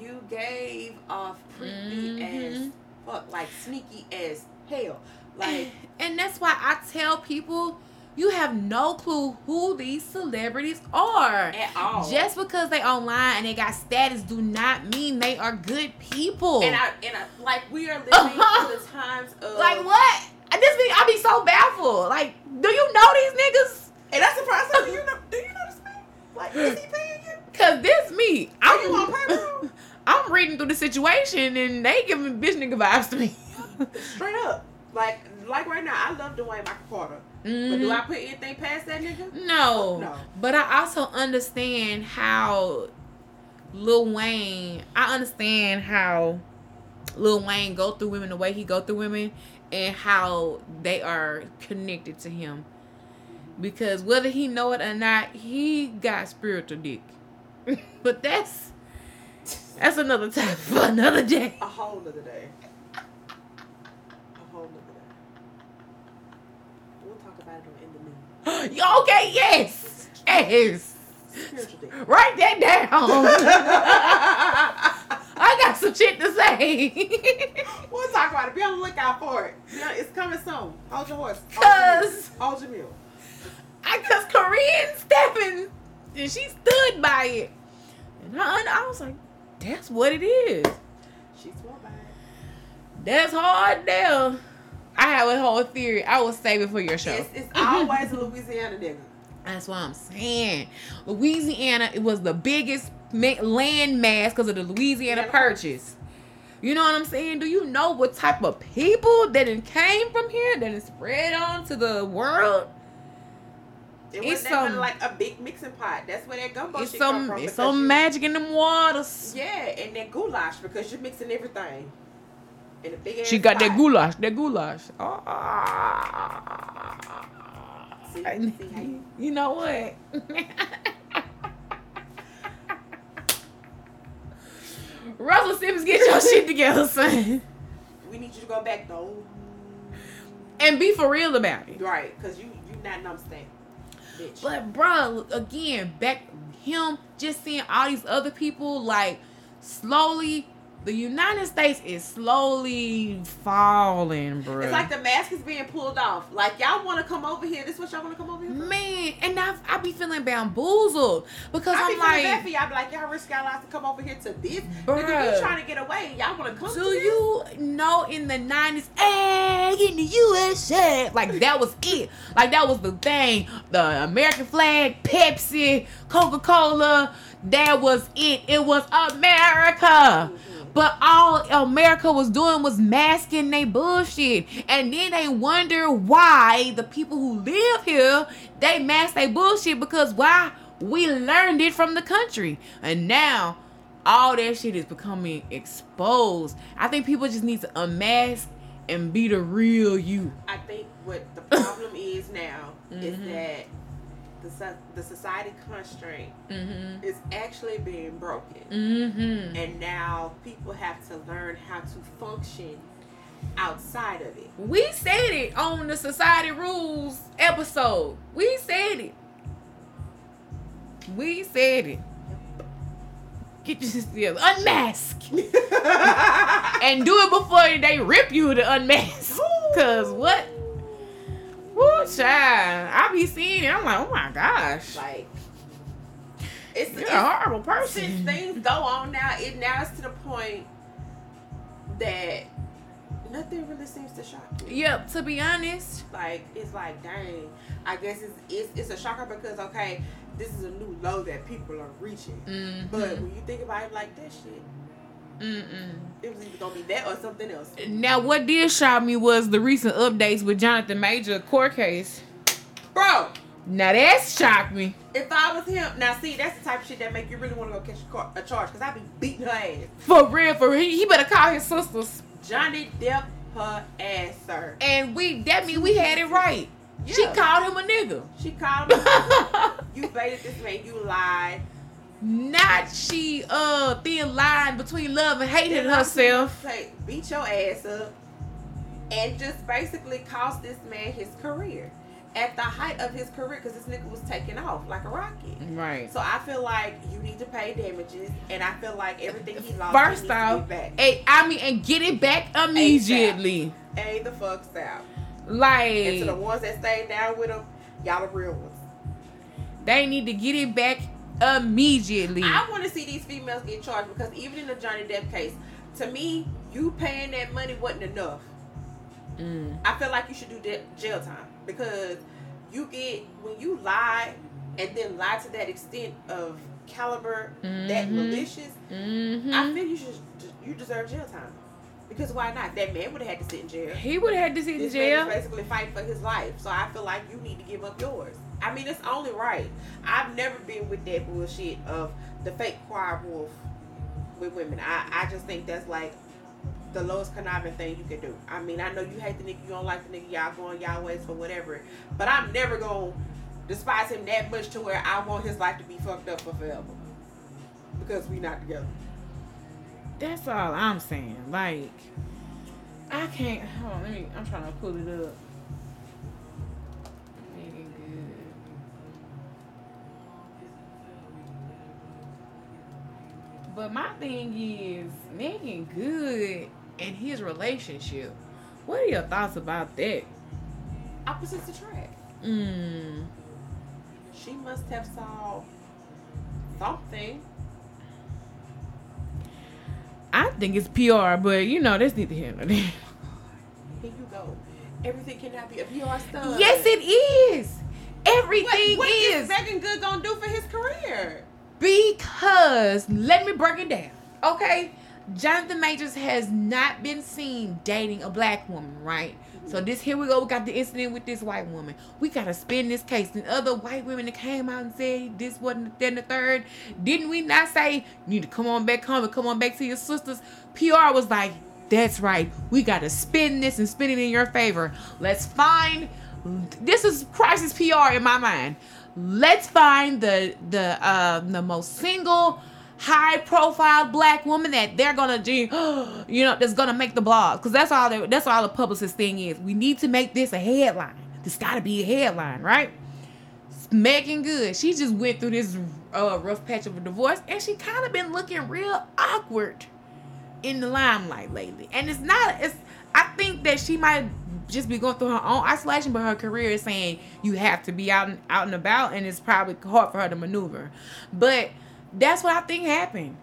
B: you gave off creepy mm-hmm. as fuck, like sneaky as hell. Like, [SIGHS]
A: and that's why I tell people you have no clue who these celebrities are
B: at all.
A: Just because they online and they got status, do not mean they are good people.
B: And I and I, like we are living uh-huh. through [LAUGHS] the times of
A: like what I just be I be so baffled. Like, do you know these niggas?
B: And that's the process. Do you know? Do you know this man? Like, is he paying you?
A: Cause this me.
B: I'm, you on payroll? [LAUGHS]
A: I'm reading through the situation and they giving bitch nigga vibes to me.
B: Straight up. Like, like right now, I love Dwayne Michael Carter. Mm-hmm. But do I put anything past that nigga?
A: No.
B: no.
A: But I also understand how Lil Wayne. I understand how Lil Wayne go through women the way he go through women, and how they are connected to him. Because whether he know it or not, he got spiritual dick. [LAUGHS] but that's that's another time for another day.
B: A whole other day. A whole other day. We'll talk about it on in the
A: news. [GASPS] okay, yes. Yes. Write that down. [LAUGHS] I got some shit to say. [LAUGHS]
B: we'll talk about it. Be on the lookout for it. Yeah, it's coming soon. Hold your horse.
A: Cause
B: hold your mule.
A: I cause Korean stepping and she stood by it. And I, I was like, that's what it is.
B: She swore by it.
A: That's hard now. I have a whole theory. I will save it for your show.
B: It's, it's always a Louisiana nigga.
A: That's what I'm saying. Louisiana, it was the biggest land mass because of the Louisiana yeah. Purchase. You know what I'm saying? Do you know what type of people that came from here that spread on to the world?
B: It it's some, like a big mixing pot. That's where that gumbo it's shit
A: some,
B: come from.
A: It's some you, magic in them waters.
B: Yeah, and that goulash because you're mixing everything. In a big
A: She got
B: pot.
A: that goulash. That goulash. Oh.
B: See, see
A: you know what? [LAUGHS] Russell Simmons, get your shit together, son.
B: We need you to go back though.
A: And be for real about it.
B: Right, because you you not understand. Bitch.
A: But bro, again, back him just seeing all these other people like slowly the United States is slowly falling, bro.
B: It's like the mask is being pulled off. Like y'all want to come over here. This is what y'all want to come over here. For?
A: Man, and I, I be feeling bamboozled because
B: I
A: am like,
B: bad for y'all. Be like y'all risk y'all lives to come over here to this. Bruh, Nigga, we trying to get away. Y'all want to come.
A: Do you know in the nineties, hey, in the USA, like that was it. Like that was the thing. The American flag, Pepsi, Coca Cola. That was it. It was America. Mm-hmm. But all America was doing was masking their bullshit. And then they wonder why the people who live here, they mask their bullshit because why? We learned it from the country. And now all that shit is becoming exposed. I think people just need to unmask and be the real you.
B: I think what the problem is now mm-hmm. is that the, the society constraint
A: mm-hmm.
B: is actually being broken.
A: Mm-hmm.
B: And now people have to learn how to function outside of it.
A: We said it on the Society Rules episode. We said it. We said it. Get yourself unmask. [LAUGHS] and do it before they rip you to unmask. Cause what? Woo, child. I be seeing it. I'm like, oh my gosh.
B: Like, it's,
A: You're
B: it's
A: a horrible person.
B: Since things go on now, it now it's to the point that nothing really seems to shock me.
A: Yep. To be honest,
B: Like, it's like, dang. I guess it's it's, it's a shocker because okay, this is a new low that people are reaching.
A: mm
B: But when you think about it like that shit,
A: Mm-mm.
B: it was either gonna be that or something else.
A: Now, what did shock me was the recent updates with Jonathan Major court case.
B: Bro,
A: Now that shocked me.
B: if I was him, now see, that's the type of shit that make you really want to go catch a, car, a charge because I'd be beating her ass.
A: For real, for real. He better call his sisters.
B: Johnny Depp, her ass, sir.
A: And we that mean we had it right. She called him a nigga.
B: She called me. [LAUGHS] you baited this man. You lied.
A: Not she uh thin line between love and hating herself.
B: Say, beat your ass up, and just basically cost this man his career at the height of his career because this nigga was taking off like a rocket.
A: Right.
B: So I feel like you need to pay damages, and I feel like everything he lost,
A: First
B: he
A: off,
B: back.
A: hey, I mean, and get it back immediately.
B: A the fucks out. And to the ones that stayed down with him, y'all the real ones.
A: they need to get it back immediately.
B: I want to see these females get charged because even in the Johnny Depp case, to me, you paying that money wasn't enough.
A: Mm.
B: I feel like you should do de- jail time because you get when you lie and then lie to that extent of caliber that
A: Mhm.
B: malicious.
A: hmm
B: I feel you should you deserve jail time because why not? That man would have had to sit in jail.
A: He would have had to sit in jail.
B: basically fighting for his life, so I feel like you need to give up yours. I mean, it's only right. I've never been with that bullshit of the fake choir wolf with women. I, I just think that's like the lowest conniving thing you can do. I mean, I know you hate the nigga, you don't like the nigga, y'all going y'all ways for whatever, but I'm never gonna despise him that much to where I want his life to be fucked up for forever because we not together.
A: That's all I'm saying. Like, I can't. Hold on, let me. I'm trying to pull it up. But my thing is, Meagan Good and his relationship. What are your thoughts about that?
B: Opposites attract.
A: Mm.
B: She must have saw something.
A: I think it's PR, but you know, that's neither here nor there.
B: Here you go. Everything cannot be a PR stuff.
A: Yes, it is. Everything
B: What, what
A: is.
B: is Meagan Good gonna do for his career?
A: Because let me break it down. Okay, Jonathan Majors has not been seen dating a black woman, right? So this here we go. We got the incident with this white woman. We gotta spin this case. And other white women that came out and said this wasn't then the third. Didn't we not say you need to come on back home and come on back to your sisters? PR was like, that's right. We gotta spin this and spin it in your favor. Let's find. This is crisis PR in my mind. Let's find the the uh, the most single high profile black woman that they're gonna do [GASPS] you know that's gonna make the blog. Because that's all that's all the publicist thing is. We need to make this a headline. This gotta be a headline right? Meagan Good she just went through this uh, rough patch of a divorce and she kind of been looking real awkward in the limelight lately. And it's not it's I think that she might just be going through her own isolation but her career is saying you have to be out and out and about and it's probably hard for her to maneuver but that's what I think happened.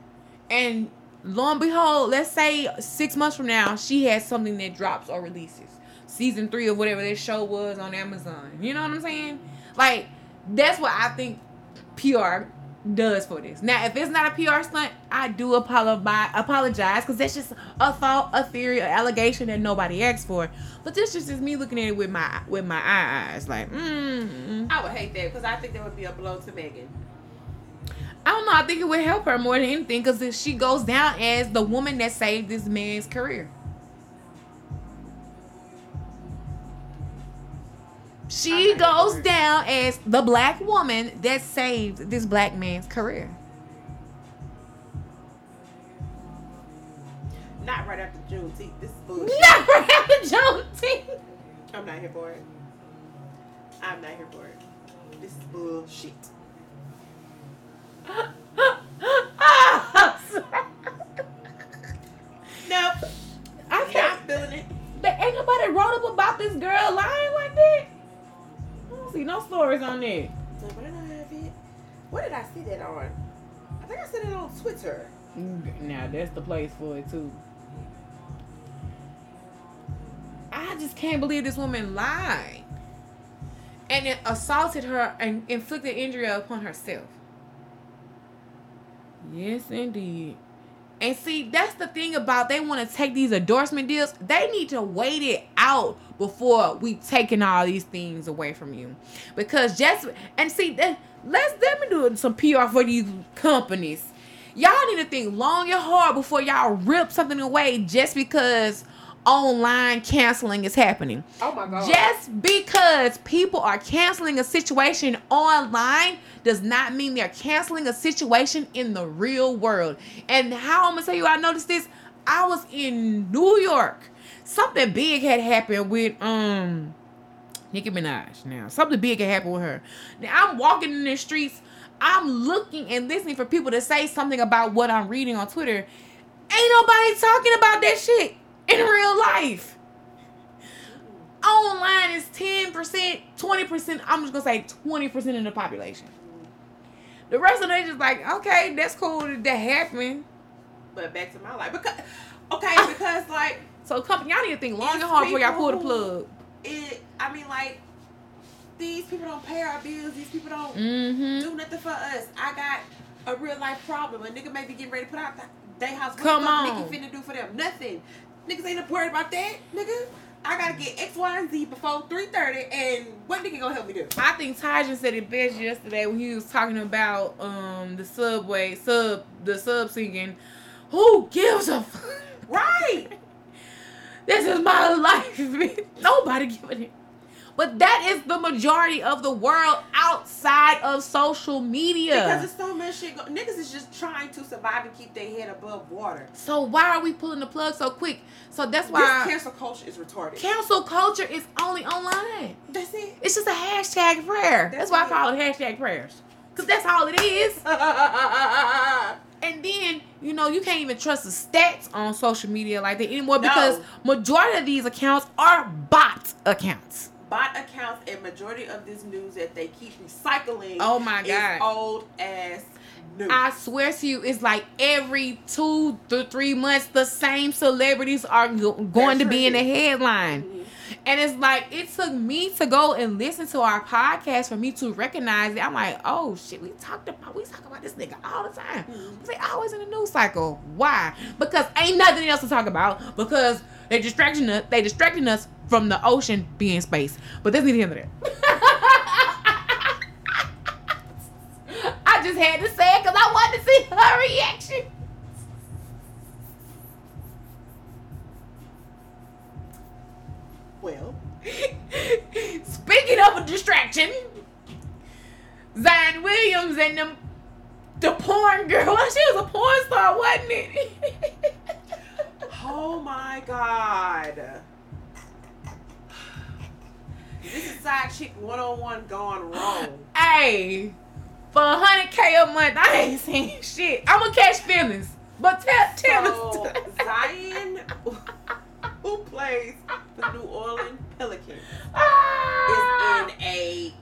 A: And lo and behold, let's say six months from now, she has something that drops or releases. Season three of whatever that show was on Amazon. You know what I'm saying? Like, that's what I think PR does for this. Now, if it's not a PR stunt, I do apologize because that's just a thought, a theory, an allegation that nobody asked for. But this just is me looking at it with my with my eyes, like, mm.
B: I would hate that because I think that would be a blow to Meagan.
A: I don't know. I think it would help her more than anything because she goes down as the woman that saved this man's career. She goes down as the black woman that saved this black man's career.
B: Not right after Juneteenth. This is bullshit.
A: Not right after Juneteenth.
B: I'm not here for it. I'm not here for it. This is bullshit. [LAUGHS]
A: nope. I can't. Not feeling it.
B: But ain't nobody wrote up about this girl lying where did I have it? Where did I see that on? I think I said it on Twitter.
A: Mm, now that's the place for it too. I just can't believe this woman lied and it assaulted her and inflicted injury upon herself. Yes, indeed. And see, that's the thing about they want to take these endorsement deals. They need to wait it out before we taking all these things away from you. Because just and see, let's them do some PR for these companies. Y'all need to think long and hard before y'all rip something away just because online canceling is happening.
B: Oh my god.
A: Just because people are canceling a situation online does not mean they're canceling a situation in the real world. And how I'm gonna tell you I noticed this, I was in New York. Something big had happened with um Nicki Minaj now. Something big had happened with her. Now I'm walking in the streets, I'm looking and listening for people to say something about what I'm reading on Twitter. Ain't nobody talking about that shit in real life. Online is 10%, 20%. I'm just gonna say 20% of the population. The rest of them just like, okay, that's cool that happened.
B: But back to my life. Because okay, because like
A: So company, y'all need to think long and hard before y'all pull the plug.
B: It I mean like these people don't pay our bills, these people don't
A: Mm-hmm.
B: do nothing for us. I got a real life problem. A nigga may be getting ready to put out their house. What
A: Come
B: the fuck
A: on.
B: Nigga finna do for them? Nothing. Niggas ain't worried about that, nigga. I gotta get X, Y, and Z before 3.30 and what nigga gonna help me do?
A: I think Tyson said it best yesterday when he was talking about um the subway sub the sub singing. Who gives a fuck?
B: Right. [LAUGHS]
A: This is my life. Nobody giving it. But that is the majority of the world outside of social media.
B: Because there's so much shit. Go- Niggas is just trying to survive and keep their head above water.
A: so why are we pulling the plug so quick? So that's
B: This
A: why
B: cancel culture is retarded.
A: cancel culture is only online.
B: That's it.
A: It's just a hashtag prayer. That's,
B: That's
A: why I
B: it.
A: call it hashtag prayers. Cause that's all it is. [LAUGHS] And then, you know, you can't even trust the stats on social media like that anymore
B: No.
A: because majority of these accounts are bot accounts.
B: Bot accounts and majority of this news that they keep recycling.
A: Oh my
B: is
A: God.
B: old ass news.
A: I swear to you, it's like every two to three months, the same celebrities are go- going to be in the headline. And it's like, it took me to go and listen to our podcast for me to recognize it. I'm like, oh shit, we talked about, we talk about this nigga all the time.
B: Mhm.
A: They always in the news cycle. Why? Because ain't nothing else to talk about. Because they distracting us, they distracting us from the ocean being space. But that's neither here nor there. [LAUGHS] I just had to say it because I wanted to see her reaction.
B: Well, [LAUGHS]
A: Speaking of a distraction, Zion Williams and them the porn girl. [LAUGHS] She was a porn star, wasn't it? [LAUGHS]
B: oh my god. This is side chick one on one gone wrong. [GASPS]
A: hey, for a hundred K a month, I ain't seen shit. I'ma catch feelings. But tell tell
B: So
A: us.
B: Zion, who plays the New Orleans Pelicans,
A: Ah!
B: is in a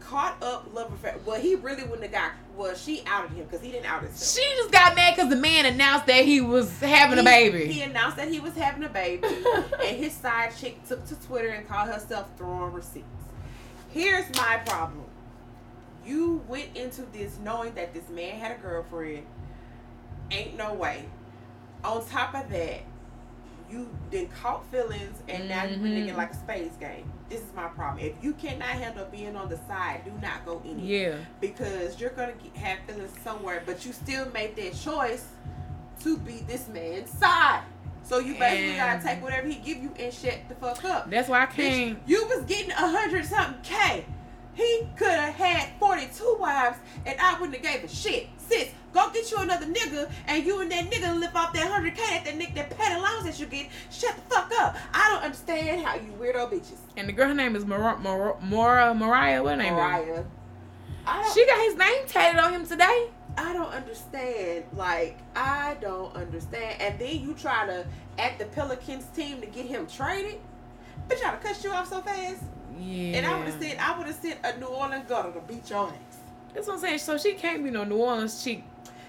B: caught up love affair. Well, he really wouldn't have got. Well, she outed him because he didn't out himself.
A: She just got mad because the man announced that he was having a baby.
B: He announced that he was having a baby, [LAUGHS] and his side chick took to Twitter and called herself throwing receipts. Here's my problem. You went into this knowing that this man had a girlfriend. Ain't no way. On top of that, you then caught feelings and now you're
A: Mhm.
B: thinking like a space game. This is my problem. If you cannot handle being on the side, do not go in it
A: yeah.
B: because you're gonna get, have feelings somewhere, but you still made that choice to be this man's side. So you basically
A: And-
B: gotta take whatever he give you and shut the fuck up.
A: That's why I
B: Bitch, you was getting a hundred something K. He could have had forty two wives and I wouldn't have gave a shit. Sis, go get you another nigga and you and that nigga live off that hundred K that that nigga that pet allowance that you get. Shut the fuck up. I don't understand how you weirdo bitches.
A: And the girl, her name is Mara, Mara, Mara Moriah. What her name?
B: Moriah.
A: She got his name tatted on him today.
B: I don't understand. Like, I don't understand. And then you try to at the Pelicans team to get him traded. Bitch, try to cut you off so fast. Yeah. And I would have sent I would have sent a New Orleans gutter to beat your ass.
A: That's what I'm saying. So she can't be no New Orleans chick.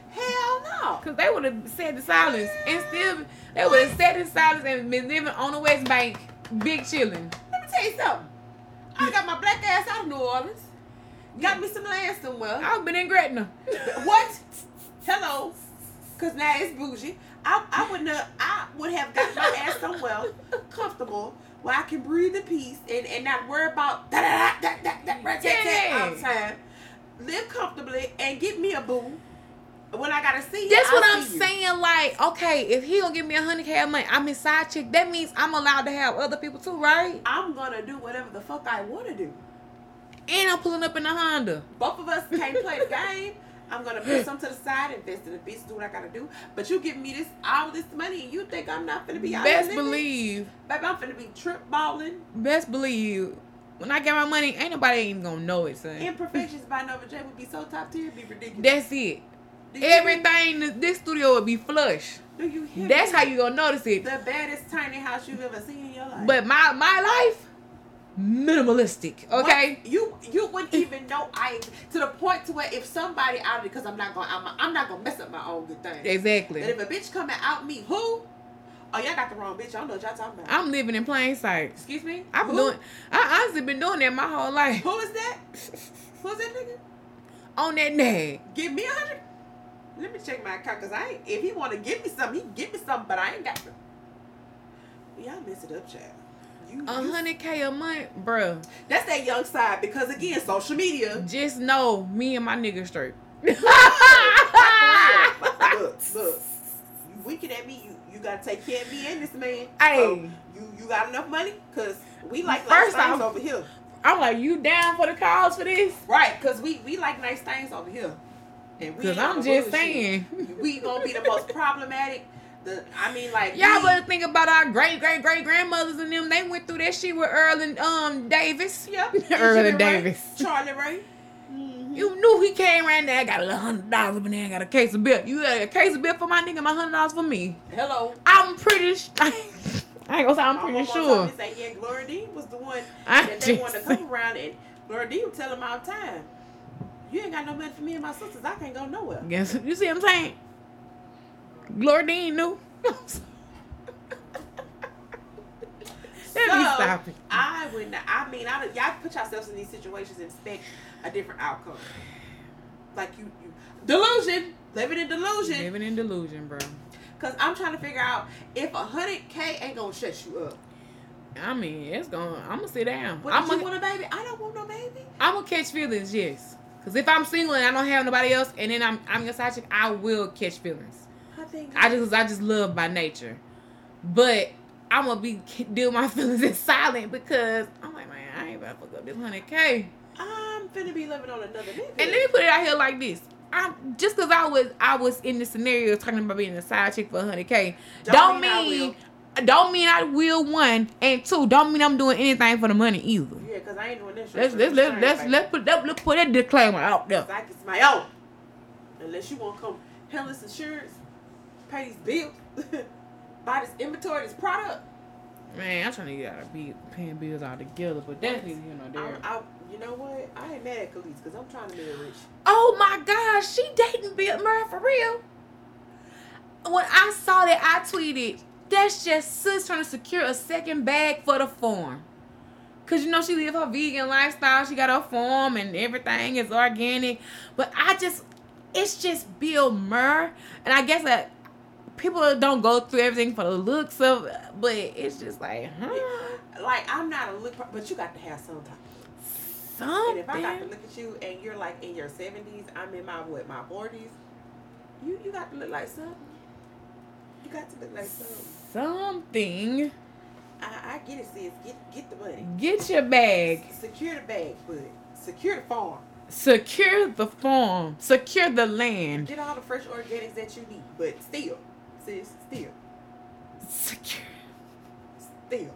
B: Hell no.
A: Cause they would have said the silence and still they would have said the silence and been living on the West Bank, big chilling.
B: Let me tell you something. I got my black ass out of New Orleans. Got me some land somewhere.
A: I've been in Gretna.
B: what? Hello. Cause now it's bougie. I, I would not I would have got my ass somewhere comfortable where I can breathe in peace and, and not worry about that that that that that that yeah. all the time. Live comfortably and get me a boo. When I gotta see you,
A: That's what I'm saying. Like, okay, if he gonna give me a hundred K a month, I'm his side chick. That means I'm allowed to have other people too, right?
B: I'm gonna do whatever the fuck I wanna do.
A: And I'm pulling up in a Honda.
B: Both of us can't play the game. I'm gonna put some to the side, invest in the business, do what I gotta do. But you give me this all this money, and you think I'm not gonna be out
A: Best believe,
B: baby, I'm gonna be trip balling.
A: Best believe, when I get my money, ain't nobody even gonna know it, son.
B: Imperfections by Nova J would be so top tier, be ridiculous.
A: That's it. Everything, this studio would be flush.
B: Do you hear
A: That's me? how you gonna notice it.
B: The baddest tiny house you've ever seen in your life.
A: But my my life, minimalistic. Okay.
B: What? You you wouldn't even know I to the point to where if somebody out of it because I'm not gonna I'm, I'm not gonna mess up my own good thing.
A: Exactly.
B: But if a bitch come and out me, who? Oh, y'all got the wrong bitch. I don't know what y'all talking about.
A: I'm living in plain sight.
B: Excuse me.
A: I've been doing. I honestly been doing that my whole life.
B: Who is that? [LAUGHS] Who's that nigga?
A: On that nag.
B: Give me a hundred. Let me check my account, cause I ain't. If he want to give me something, he can give me something, but I ain't got them. Y'all mess it up, child.
A: A hundred k a month, bro.
B: That's that young side because again, social media.
A: Just know me and my nigga straight. [LAUGHS] look,
B: look, [LAUGHS] you winking at me. You you gotta take care of me and this man.
A: Hey, so
B: you you got enough money? Cause we like first nice things over here.
A: I'm like, you down for the cause for this?
B: Right, cause we we like nice things over here.
A: And Cause I'm just saying, [LAUGHS]
B: we gonna be the most problematic. The, I mean, like
A: y'all better think about our great great great grandmothers and them. They went through that shit with Earl and um Davis.
B: Yep, [LAUGHS]
A: Earl and Davis.
B: Charlie Ray.
A: You knew he came around there. I got a hundred dollars, but then I got a case of beer. You got a case of beer for my nigga, my hundred dollars for me.
B: Hello.
A: I'm pretty. Sh- [LAUGHS] I ain't gonna say I'm pretty sure.
B: Say, yeah, Gloria Dean was the one [LAUGHS] I that they wanted to come around, and Gloria Dean would tell him all the time. You ain't got no money for me and my sisters. I can't go nowhere.
A: Guess you see what I'm saying? Gloria Dean knew. [LAUGHS]
B: Let so, me stop it. I would not. I mean, I, y'all put yourselves in these situations and expect a different outcome. Like you, you delusion, living in delusion,
A: living in delusion, bro.
B: Cause I'm trying to figure out if a hundred k ain't gonna shut you up.
A: I mean, it's gonna. I'm gonna sit down.
B: But
A: I'm
B: you want a baby? I don't want no baby.
A: I'm gonna catch feelings, yes. Cause if I'm single and I don't have nobody else, and then I'm I'm your side chick, I will catch feelings.
B: I think
A: I just I just love by nature, but I'm gonna be deal my [LAUGHS] feelings in silent because I'm like man I ain't about to fuck up this hundred
B: k. Finna be living on another nigga.
A: And let me put it out here like this. I'm just because I was I was in the scenario talking about being a side chick for 100k don't, don't mean, don't mean I will one and two don't mean I'm doing anything for the money either.
B: Yeah, cause I ain't doing this.
A: Let's let's let's let's, let's put that let's put that disclaimer out there.
B: I it's my own. Unless you want to come this insurance, pay these bills, [LAUGHS] buy this inventory, this product.
A: Man, I'm trying to get out of be paying bills all together, but that's you know there.
B: I, you know what? I ain't mad at Kelis because I'm trying to be rich.
A: Oh my gosh, she dating Bill Murray for real. When I saw that, I tweeted that's just sis trying to secure a second bag for the farm. Cause you know she live her vegan lifestyle. She got her farm and everything is organic. But I just it's just Bill Murr. And I guess that people don't go through everything for the looks of but it's just like, huh?
B: Like I'm not a look but you got to have some type
A: Something.
B: And if I got to look at you and you're like in your seventies, I'm in my what, my forties, you you got to look like something. You got to look like something.
A: Something.
B: I, I get it, sis. Get get the money.
A: Get your bag.
B: S- secure the bag, but secure the farm.
A: Secure the farm. Secure the land.
B: Get all the fresh organics that you need, but still, sis, still.
A: Secure.
B: Still.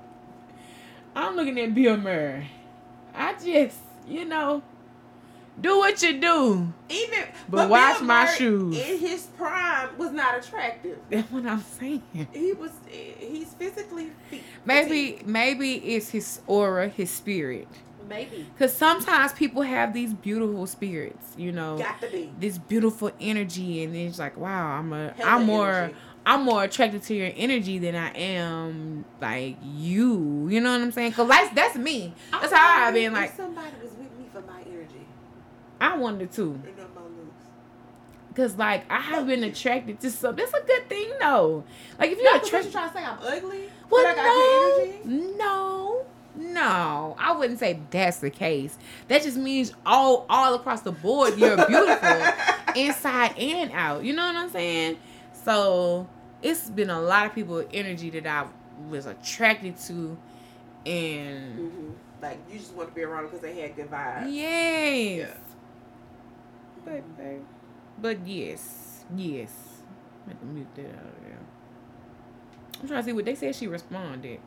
A: I'm looking at Bill Murray. I just, you know, do what you do.
B: Even
A: but,
B: but
A: watch
B: Bill
A: my
B: Murray
A: shoes.
B: In his prime, was not attractive.
A: That's what I'm saying.
B: He was. He's physically. Fit,
A: maybe maybe it's his aura, his spirit.
B: Maybe.
A: Because sometimes people have these beautiful spirits, you know.
B: Got to be.
A: This beautiful energy, and it's like, wow, I'm a, I'm more,
B: energy.
A: I'm more attracted to your energy than I am like you. You know what I'm saying? Cause that's that's me. That's how I've been like.
B: Somebody was with me for my energy.
A: I wanted to.
B: And no more loose.
A: Cause like I have been attracted to some. That's a good thing though. Like if you're attracted,
B: trying to say I'm ugly?
A: well,
B: But I got good
A: no, no, no. I wouldn't say that's the case. That just means all all across the board you're beautiful, [LAUGHS] inside and out. You know what I'm saying? So it's been a lot of people with energy that I was attracted to, and
B: Mhm. Like you just want to be around because they had good vibes.
A: yes. But, but, but yes, yes. I have to mute that out of there. I'm trying to see what they said she responded.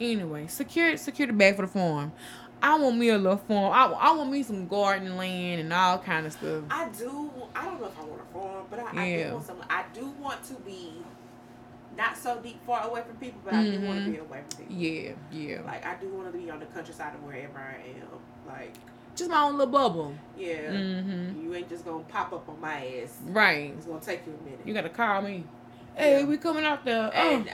A: Anyway, secure secure the bag for the farm. I want me a little farm. I, I want me some garden land and all kind of stuff.
B: I do. I don't know if I want a farm, but I, I do want some. I do want to be not so deep far away from people, but I do want to be away from people.
A: Yeah, yeah.
B: Like I do want to be on the countryside of wherever I am. Like
A: Just my own little bubble.
B: yeah,
A: Mm-hmm.
B: you ain't just gonna pop up on my ass.
A: Right.
B: It's gonna take you a minute.
A: You gotta call me. Hey,
B: Yeah.
A: we coming out there.
B: and,
A: oh.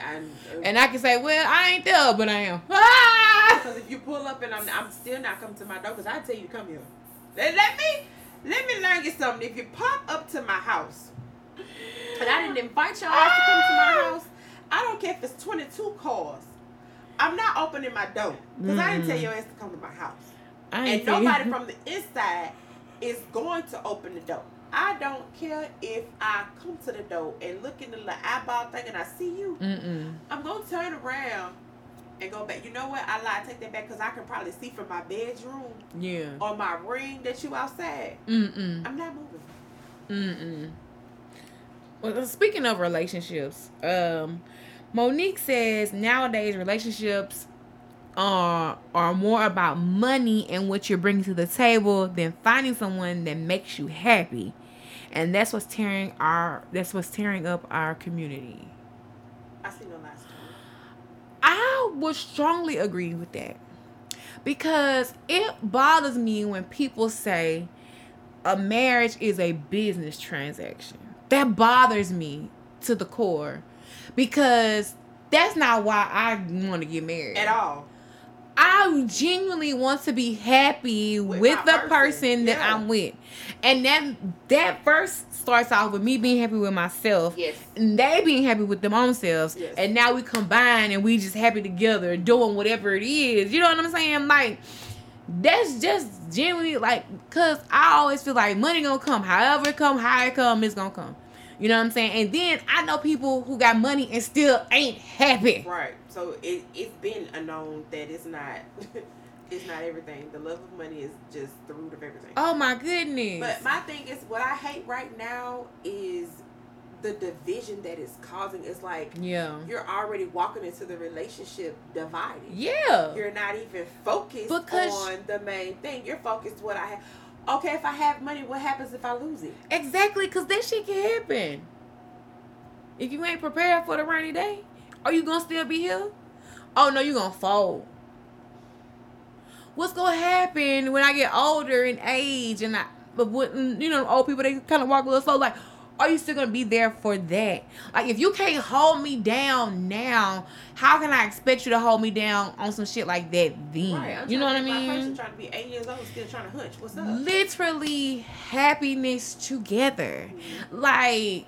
B: and,
A: And I can say, well, I ain't there, but I am. [LAUGHS] Ah!
B: Because if you pull up and I'm, I'm still not coming to my door, because I tell you to come here. Let, let me let me learn you something. If you pop up to my house, and I didn't invite y'all to come to my [GASPS] house, I don't care if it's 22 cars. I'm not opening my door because I didn't tell
A: Mm.
B: your ass to come to my house. And nobody [LAUGHS] from the inside is going to open the door. I don't care if I come to the door and look in the little eyeball thing and I see you.
A: Mm-mm.
B: I'm gonna turn around and go back. You know what? I lie. Take that back because I can probably see from my bedroom
A: Yeah.
B: or my ring that you outside.
A: Mm-mm.
B: I'm not moving.
A: Mm-mm. Well, speaking of relationships, um, Monique says nowadays relationships are are more about money and what you're bringing to the table than finding someone that makes you happy, and that's what's tearing our that's what's tearing up our community.
B: I see no last time.
A: I would strongly agree with that because it bothers me when people say a marriage is a business transaction. That bothers me to the core because that's not why I want to get married
B: At all.
A: I genuinely want to be happy with,
B: With
A: the
B: person,
A: person that
B: yeah.
A: I'm with, and that that first starts off with me being happy with myself,
B: Yes.
A: and they being happy with them own selves,
B: Yes.
A: and now we combine and we just happy together doing whatever it is. You know what I'm saying? Like that's just genuinely like, cause I always feel like money gonna come, however it come, how it come, it's gonna come. You know what I'm saying? And then I know people who got money and still ain't happy.
B: Right. So it it's been a known that it's not [LAUGHS] it's not everything. The love of money is just the root of everything.
A: Oh my goodness.
B: But my thing is, what I hate right now is the division that is causing. It's like
A: yeah.
B: you're already walking into the relationship divided.
A: Yeah.
B: You're not even focused
A: Because-
B: on the main thing. You're focused what I have. Okay, if I have money, what happens if I lose it?
A: Exactly, because that shit can happen. If you ain't prepared for the rainy day, are you gonna still be here? Oh no, you're gonna fold. What's gonna happen when I get older in age and I, but when you know, old people they kind of walk a little slow. Like, are you still gonna be there for that? Like, if you can't hold me down now, how can I expect you to hold me down on some shit like that then?
B: I'm
A: you know what I
B: be My person
A: mean?
B: trying to be eight years old, still trying to hunch. What's up?
A: literally happiness together.
B: Mhm.
A: Like,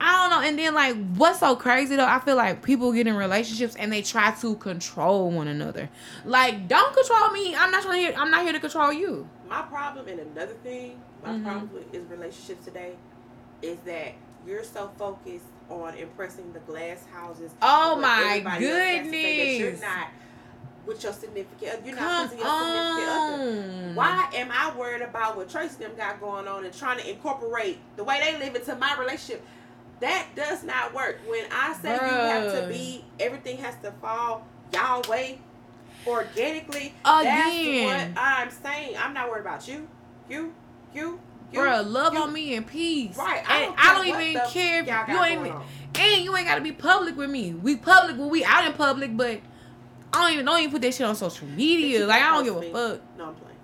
A: I don't know. And then, like, what's so crazy though? I feel like people get in relationships and they try to control one another. Like, don't control me. I'm not trying to. Hear, I'm not here to control you.
B: My problem and another thing, my
A: Mhm.
B: problem is relationships today, is that you're so focused on impressing the glass houses.
A: Oh my
B: goodness! else has to say that You're not with your significant. other. You're not
A: Come
B: pleasing your significant other. Why am I worried about what Tracy them got going on and trying to incorporate the way they live into my relationship? That does not work. When I say you have to be, everything has to fall y'all way. organically. Again, that's what I'm saying. I'm not worried about you, you, you. You
A: Bruh, love you. on me in peace. Right. I don't, I don't even care if you ain't and you ain't gotta be public with me. We public when we out in public, but I don't even don't even put that shit on social media. Like I don't give a me. fuck. No, I'm playing.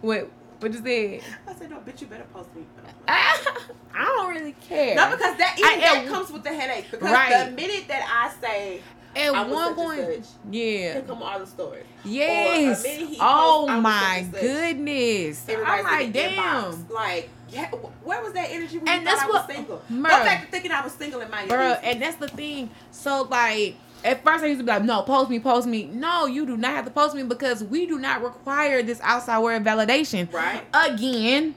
A: What? What you
B: said? I said no, bitch. You better post me. [LAUGHS]
A: I don't really care.
B: No, because that even I, that comes with the headache. Because right. the minute that I say at I one point, yeah, here come all the stories.
A: Yes. Uh, oh posts, my goodness! I'm like, damn.
B: Inbox. Like, yeah, where was that energy when and that's what, I was single? Go back to thinking I was single in my.
A: Bro, and that's the thing. So like at first I used to be like, no, post me, post me. No, you do not have to post me because we do not require this outside world validation.
B: Right.
A: Again,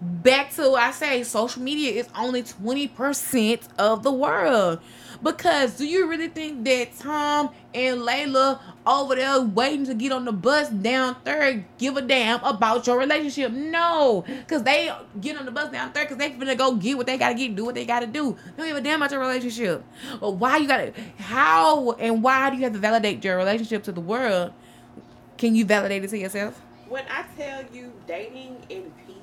A: back to I say social media is only 20% of the world. Because do you really think that Tom and Layla over there waiting to get on the bus down third give a damn about your relationship? No, because they get on the bus down third because they finna go get what they gotta get, do what they gotta do. They don't give a damn about your relationship. But why you gotta? How and why do you have to validate your relationship to the world? Can you validate it to yourself?
B: When I tell you dating in peace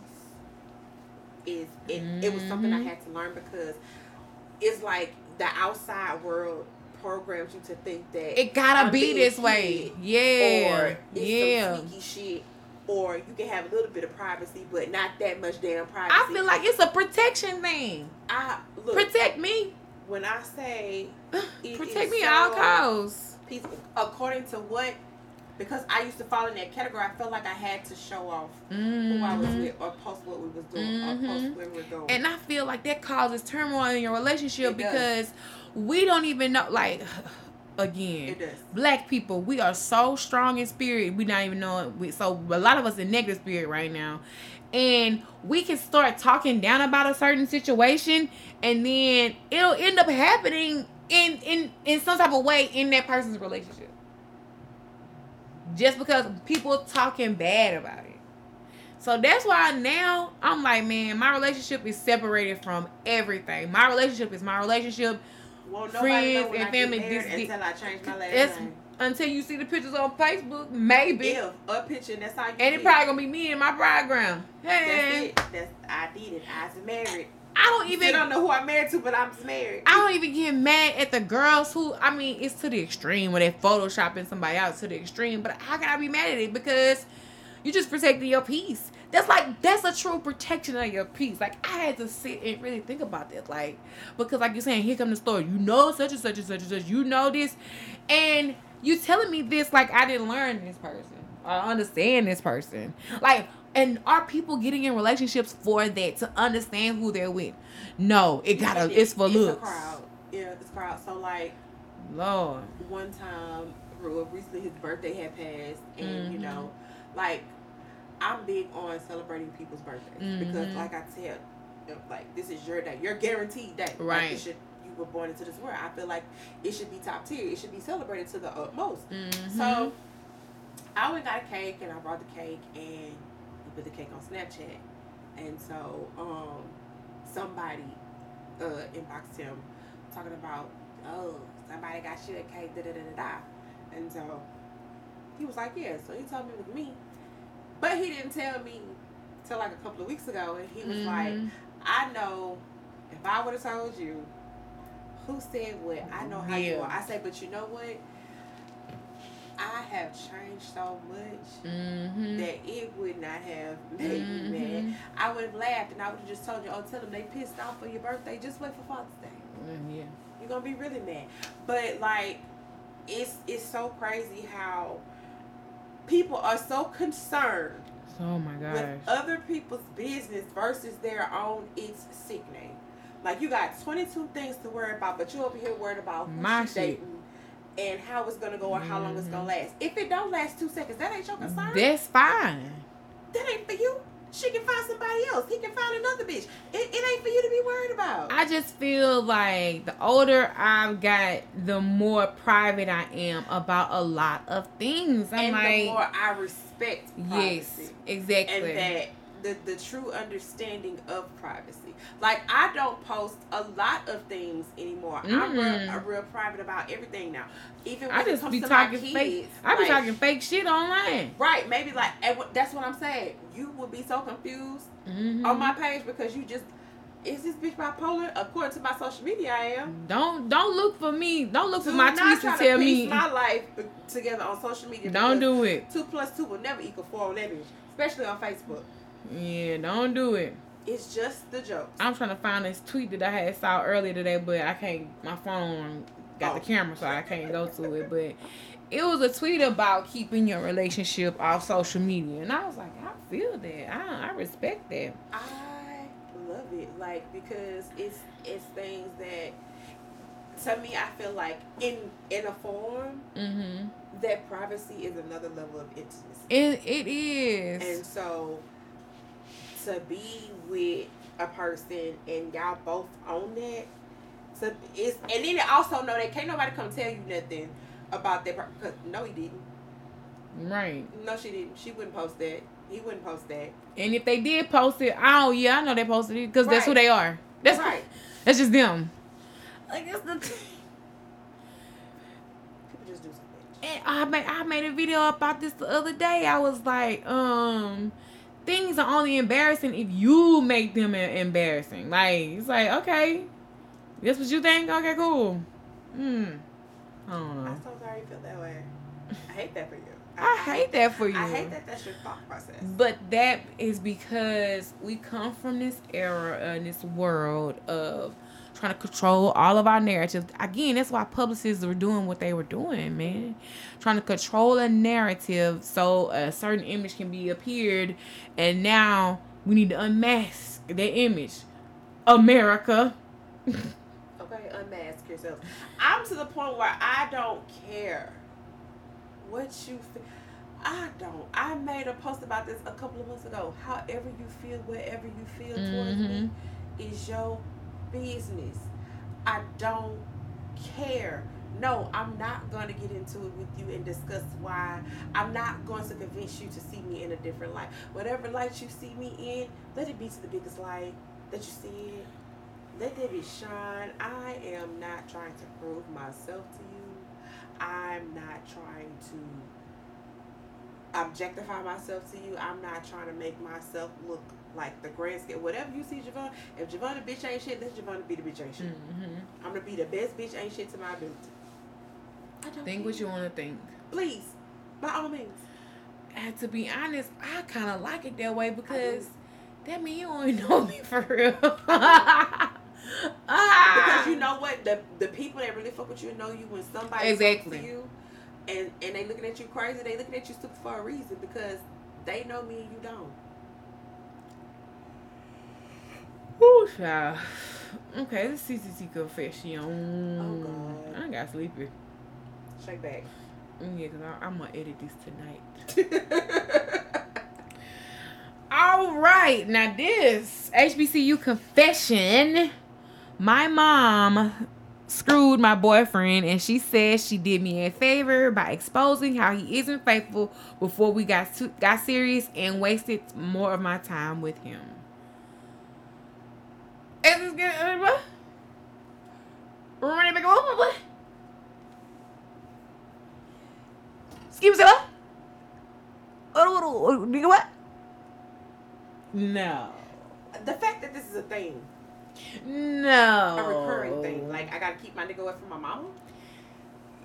B: is it, mm-hmm. it was something I mm-hmm. had to learn because it's like the outside world programs you to think that
A: it gotta be this way. Yeah.
B: Or yeah. some sneaky shit. Or you can have a little bit of privacy, but not that much damn privacy.
A: I feel like it's a protection thing.
B: I look,
A: protect me.
B: When I say [SIGHS]
A: protect me at all costs.
B: According to what because I used to fall in that category. I felt like I had to show off mm-hmm. who I was mm-hmm. with or post what we was doing mm-hmm. or post mm-hmm. where we were going.
A: And I feel like that causes turmoil in your relationship it because does. we don't even know like again black people we are so strong in spirit we not even know it so a lot of us in negative spirit right now and we can start talking down about a certain situation and then it'll end up happening in in in some type of way in that person's relationship just because people talking bad about it. So that's why now I'm like, man, my relationship is separated from everything. My relationship is my relationship.
B: Well, friends and family. This, until I change my last name.
A: Until you see the pictures on Facebook, maybe.
B: If a picture, that's how.
A: And it probably gonna be me in my background.
B: Hey. That's it. That's I did it. I was married.
A: I don't even. I
B: don't know who I'm married to, but I'm married.
A: I don't even get mad at the girls who. I mean, it's to the extreme when they're photoshopping somebody out to the extreme. But how can I be mad at it? Because you're just protecting your peace. That's like that's a true protection of your peace. Like I had to sit and really think about this. Like because like you're saying, here come the story. You know such and such and such and such. You know this, and you telling me this like I didn't learn this person. I understand this person. Like and are people getting in relationships for that to understand who they're with? No, it gotta. It, it's for
B: it's
A: looks.
B: crowd. Yeah, it's crowd. So like,
A: Lord.
B: One time, recently his birthday had passed, and mm-hmm. you know, like, I'm big on celebrating people's birthdays mm-hmm. because, like I said, like this is your day, your guaranteed day.
A: Right.
B: Like, should, you were born into this world. I feel like it should be top tier. It should be celebrated to the utmost. Mm-hmm. So, I went got a cake, and I brought the cake, and put the cake on Snapchat. And so um, somebody uh, inboxed him talking about, oh, somebody got you a cake, da da da da da. And so he was like, yeah. So he told me it was me. But he didn't tell me till like a couple of weeks ago. And he was mm-hmm. like, I know if I would have told you who said what, I know how yeah. you are. I say, but you know what? I have changed so much mm-hmm. that it would not have made mm-hmm. me mad. I would have laughed and I would have just told you, oh, tell them they pissed off for your birthday. Just wait for Father's Day.
A: Mm, yeah.
B: You're going to be really mad. But, like, it's, it's so crazy how people are so concerned
A: Oh my gosh. With
B: other people's business versus their own, it's sickening. Like you got 22 things to worry about, but you over here worried about who my dating, and how it's gonna go or how long it's gonna mm-hmm. last. If it don't last two seconds, that ain't your concern.
A: That's fine.
B: That ain't for you. She can find somebody else. He can find another bitch. It, it ain't for you to be worried about.
A: I just feel like the older I've got, the more private I am about a lot of things. I'm
B: and
A: like,
B: the more I respect privacy.
A: Yes, exactly.
B: And that the the true understanding of privacy. Like I don't post a lot of things anymore. Mm. I'm, real, I'm real private about everything now. Even when I just be talking
A: kids, fake. I be like, talking fake shit online.
B: Right? Maybe like that's what I'm saying. You would be so confused mm-hmm. on my page because you just is this bitch bipolar? According to my social media, I am.
A: Don't don't look for me. Don't look do for my tweets to tell me
B: my life together on social media.
A: Don't do it.
B: Two plus two will never equal four on that bitch, especially on Facebook.
A: Yeah, don't do it.
B: It's just the joke.
A: I'm trying to find this tweet that I had saw earlier today, but I can't. My phone got oh. the camera, so I can't go to it. But it was a tweet about keeping your relationship off social media, and I was like, I feel that. I I respect that.
B: I love it, like because it's it's things that to me I feel like in in a form mm-hmm. that privacy is another level of intimacy.
A: It it is,
B: and so to be with a person and y'all both own that. So it's and then also know that can't nobody come tell you nothing about that because no he didn't.
A: Right.
B: No, she didn't. She wouldn't post that. He wouldn't post that.
A: And if they did post it, oh yeah, I know they posted it because right. that's who they are. That's right. That's just them. Like that's the. People just do something. And I made I made a video about this the other day. I was like, um, things are only embarrassing if you make them embarrassing. Like it's like okay, that's what you think. Okay, cool. Hmm.
B: I don't know. I'm so sorry you feel that way. I hate that for you. I,
A: I hate that for you.
B: I hate that that's your thought process.
A: But that is because we come from this era and this world of trying to control all of our narratives. Again, that's why publicists were doing what they were doing, man. Trying to control a narrative so a certain image can be appeared, and now we need to unmask that image. America. [LAUGHS]
B: okay, unmask yourself. I'm to the point where I don't care what you feel. I don't. I made a post about this a couple of months ago. However you feel, wherever you feel mm-hmm. towards me, mm-hmm. is your business. I don't care. No, I'm not going to get into it with you and discuss why. I'm not going to convince you to see me in a different light. Whatever light you see me in, let it be to the biggest light that you see it. Let there be shine. I am not trying to prove myself to you. I'm not trying to objectify myself to you. I'm not trying to make myself look like the grand scale. Whatever you see Javon, if Javon the bitch ain't shit, let Javon be the bitch ain't shit. Mm-hmm. I'm gonna be the best bitch ain't shit to my ability.
A: I don't think what you want to think.
B: Please, by all means.
A: And to be honest, I kind of like it that way because that means you only [LAUGHS] know me for real.
B: because you [LAUGHS] know what the the people that really fuck with you know you when somebody exactly you and and they looking at you crazy they looking at you stupid for a reason because they know me and you don't
A: Whoo, child. Okay, this CCT confession. Oh, God. I got sleepy.
B: Shake back.
A: Yeah, because I'm going to edit this tonight. [LAUGHS] All right. Now, this HBCU confession. My mom screwed my boyfriend and she says she did me a favor by exposing how he isn't faithful before we got to, got serious and wasted more of my time with him. Es ist apa? Rumah pakai apa apa? Skip siapa? Aduh, aduh, aduh, what? No.
B: The fact that this is a thing.
A: No.
B: A recurring thing. Like I gotta keep my nigga away from my mama.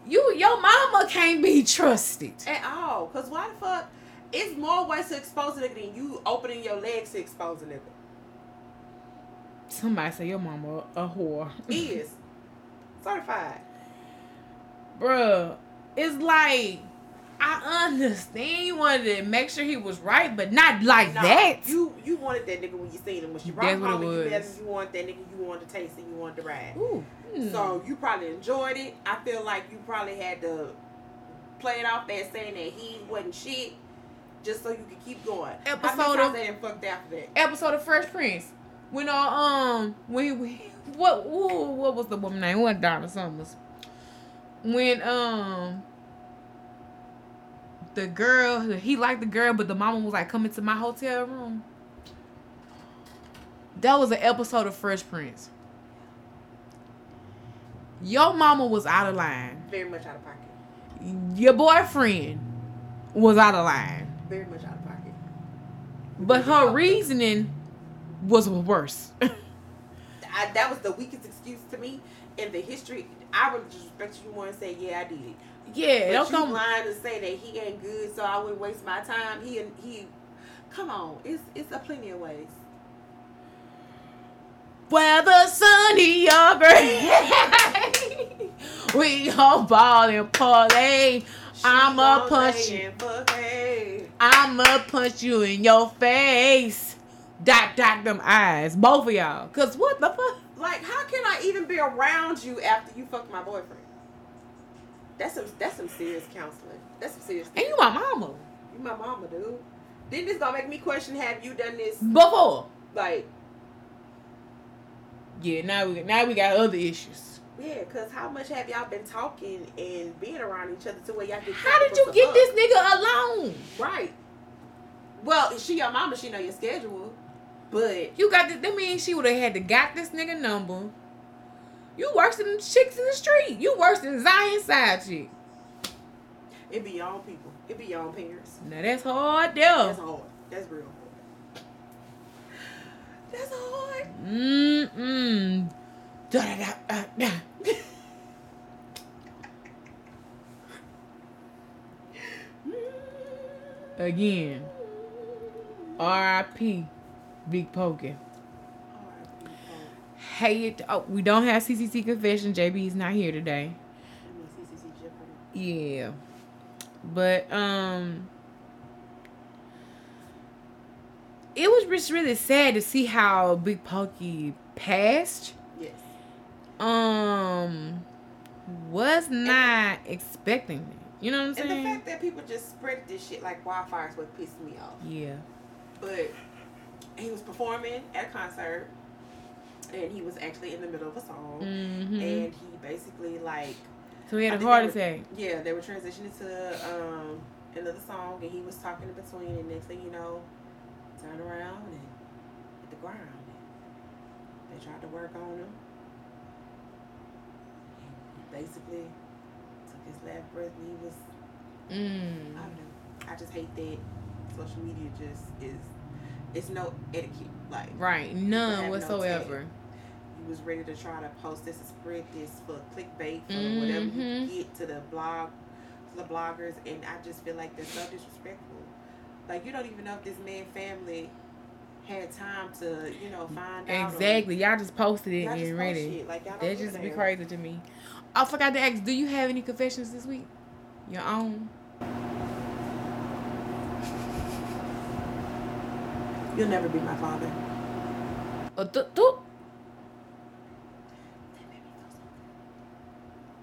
A: You, your mama can't be trusted
B: at all. Cause why the fuck? It's more ways to expose a nigga than you opening your legs to expose a nigga.
A: Somebody say your mama a whore.
B: Is certified,
A: bruh. It's like I understand you wanted to make sure he was right, but not like no, that.
B: You you wanted that nigga when you seen him when she brought him home. You, you want that nigga. You wanted to taste it. You wanted to ride. Ooh. Hmm. So you probably enjoyed it. I feel like you probably had to play it off as saying that he wasn't shit, just so you could keep going. Episode of fucked after that.
A: Episode of Fresh Prince when uh, um when we what ooh, what was the woman name? What Donna Summers? When um the girl he liked the girl, but the mama was like coming to my hotel room. That was an episode of Fresh Prince. Your mama was out of line.
B: Very much out of pocket.
A: Your boyfriend was out of line.
B: Very much out of pocket.
A: But her reasoning was worse. [LAUGHS]
B: I, that was the weakest excuse to me in the history. I would just respect you more and say, yeah, I did.
A: Yeah,
B: but
A: don't
B: you
A: come
B: lying to say that he ain't good, so I wouldn't waste my time. He and he, come on, it's it's a plenty of ways.
A: Whether sunny or gray, [LAUGHS] we gon' ball and parlay. I'ma punch you. I'ma punch you in your face. Dot dot them eyes, both of y'all. Cause what the fuck?
B: Like, how can I even be around you after you fucked my boyfriend? That's some that's some serious counseling. That's some serious.
A: And you my mama.
B: You my mama, dude. Then this gonna make me question: Have you done this
A: before?
B: Like,
A: yeah. Now we now we got other issues.
B: Yeah, cause how much have y'all been talking and being around each other to where y'all get?
A: How did you get up? this nigga alone?
B: Right. Well, she your mama. She know your schedule. But
A: you got this. That means she would have had to got this nigga number. You worse than chicks in the street. You worse than Zion side chick.
B: It be y'all people. It be y'all parents.
A: Now that's hard,
B: though. That's hard. That's real hard. That's hard. Mm mm. Da da da da. da. [LAUGHS]
A: Again. R.I.P. Big Pokey. Hey, it, oh, we don't have CCC confession. JB's not here today. Yeah, but um, it was just really sad to see how Big Pokey passed. Yes. Um, was not and, expecting it. You know what I'm saying?
B: And the fact that people just spread this shit like wildfire is what pissed me off. Yeah. But he was performing at a concert and he was actually in the middle of a song mm-hmm. and he basically like
A: so he had a heart attack
B: yeah they were transitioning to um, another song and he was talking in between and next thing you know turn around and hit the ground they tried to work on him he basically took his last breath and he was mm. I don't know I just hate that social media just is it's no etiquette. Like
A: right, none whatsoever. No
B: he was ready to try to post this spread this for clickbait for mm-hmm. whatever he could get to the blog, to the bloggers, and I just feel like they're so disrespectful. Like you don't even know if this man family had time to, you know, find
A: out. Exactly. Y'all just posted it and read it. Like, that just be crazy to me. I forgot to ask, do you have any confessions this week? Your own?
B: You'll never be my father.
A: Uh, th- th-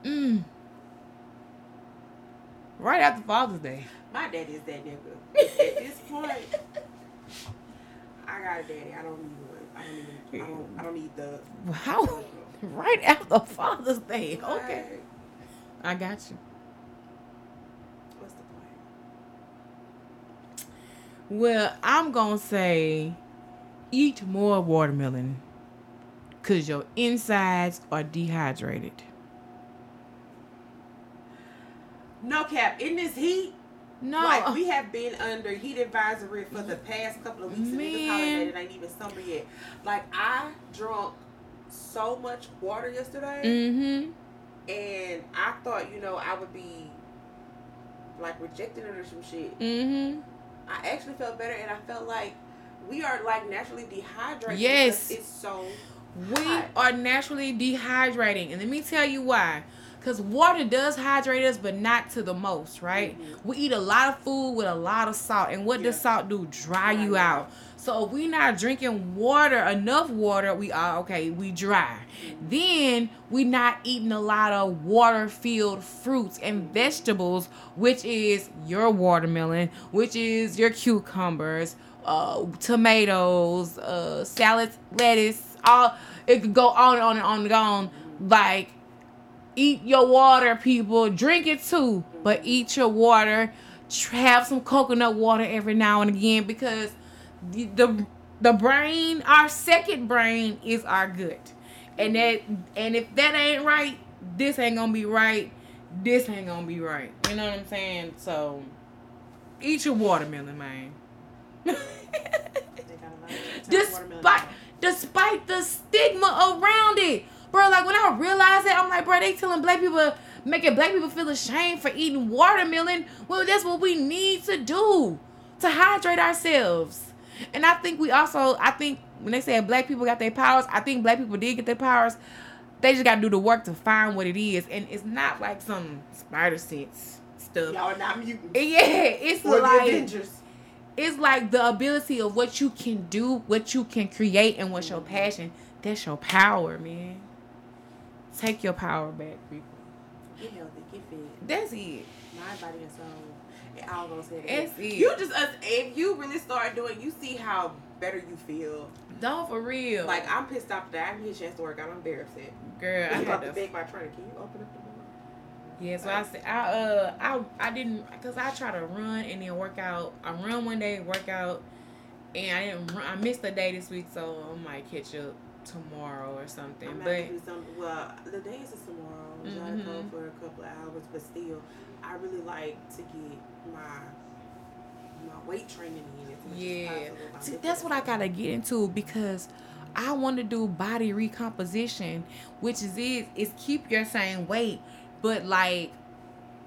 A: mm. Right after Father's Day.
B: My daddy is that nigga. [LAUGHS] At this point, I got a daddy. I don't need one. I don't need. I don't. I don't need the.
A: How? [LAUGHS] Right after Father's Day. Okay. I got you. Well, I'm going to say eat more watermelon because your insides are dehydrated.
B: No cap. In this heat, no, like we have been under heat advisory for the past couple of weeks, Man. and holiday it ain't even summer yet. Like I drunk so much water yesterday, mm-hmm. and I thought you know I would be like rejected or some shit. Mm-hmm. I actually felt better, and I felt like we are like naturally dehydrated. Yes, it's so.
A: We hot. are naturally dehydrating, and let me tell you why. Because water does hydrate us, but not to the most, right? Mm-hmm. We eat a lot of food with a lot of salt, and what yeah. does salt do? Dry you out. So if we not drinking water, enough water, we are okay, we dry. Then we not eating a lot of water filled fruits and vegetables, which is your watermelon, which is your cucumbers, uh, tomatoes, uh, salads, lettuce, all it could go on and on and on and on. Like eat your water, people. Drink it too, but eat your water. Have some coconut water every now and again because the, the The brain, our second brain is our gut. And that and if that ain't right, this ain't gonna be right. This ain't gonna be right. You know what I'm saying? So eat your watermelon, man. [LAUGHS] despite despite the stigma around it. Bro, like when I realized it, I'm like, bro, they telling black people making black people feel ashamed for eating watermelon. Well, that's what we need to do to hydrate ourselves. And I think we also, I think when they say black people got their powers, I think black people did get their powers. They just got to do the work to find what it is, and it's not like some spider sense stuff.
B: Y'all not mutants.
A: Yeah, it's or like it's like the ability of what you can do, what you can create, and what's mm-hmm. your passion. That's your power, man. Take your power back, people.
B: Get healthy, get fit.
A: That's it.
B: My body and soul. And all those things. That's it. You just us if you really start doing, you see how better you feel.
A: Don't for real.
B: Like I'm pissed off that I didn't get a chance to work out. I'm very upset.
A: Girl, I
B: had to beg my trainer. Can you open up the door?
A: Yeah, so I said I uh I I didn't because I try to run and then work out. I run one day, work out, and I didn't. Run, I missed a day this week, so I might catch up tomorrow or something.
B: I'm
A: but
B: do some, well, the day is tomorrow. Mm-hmm. I gotta go for a couple of hours, but still, I really like to get my my weight training in. yeah,
A: See, that's what I gotta get into because. I want to do body recomposition, which is is, is keep your same weight, but like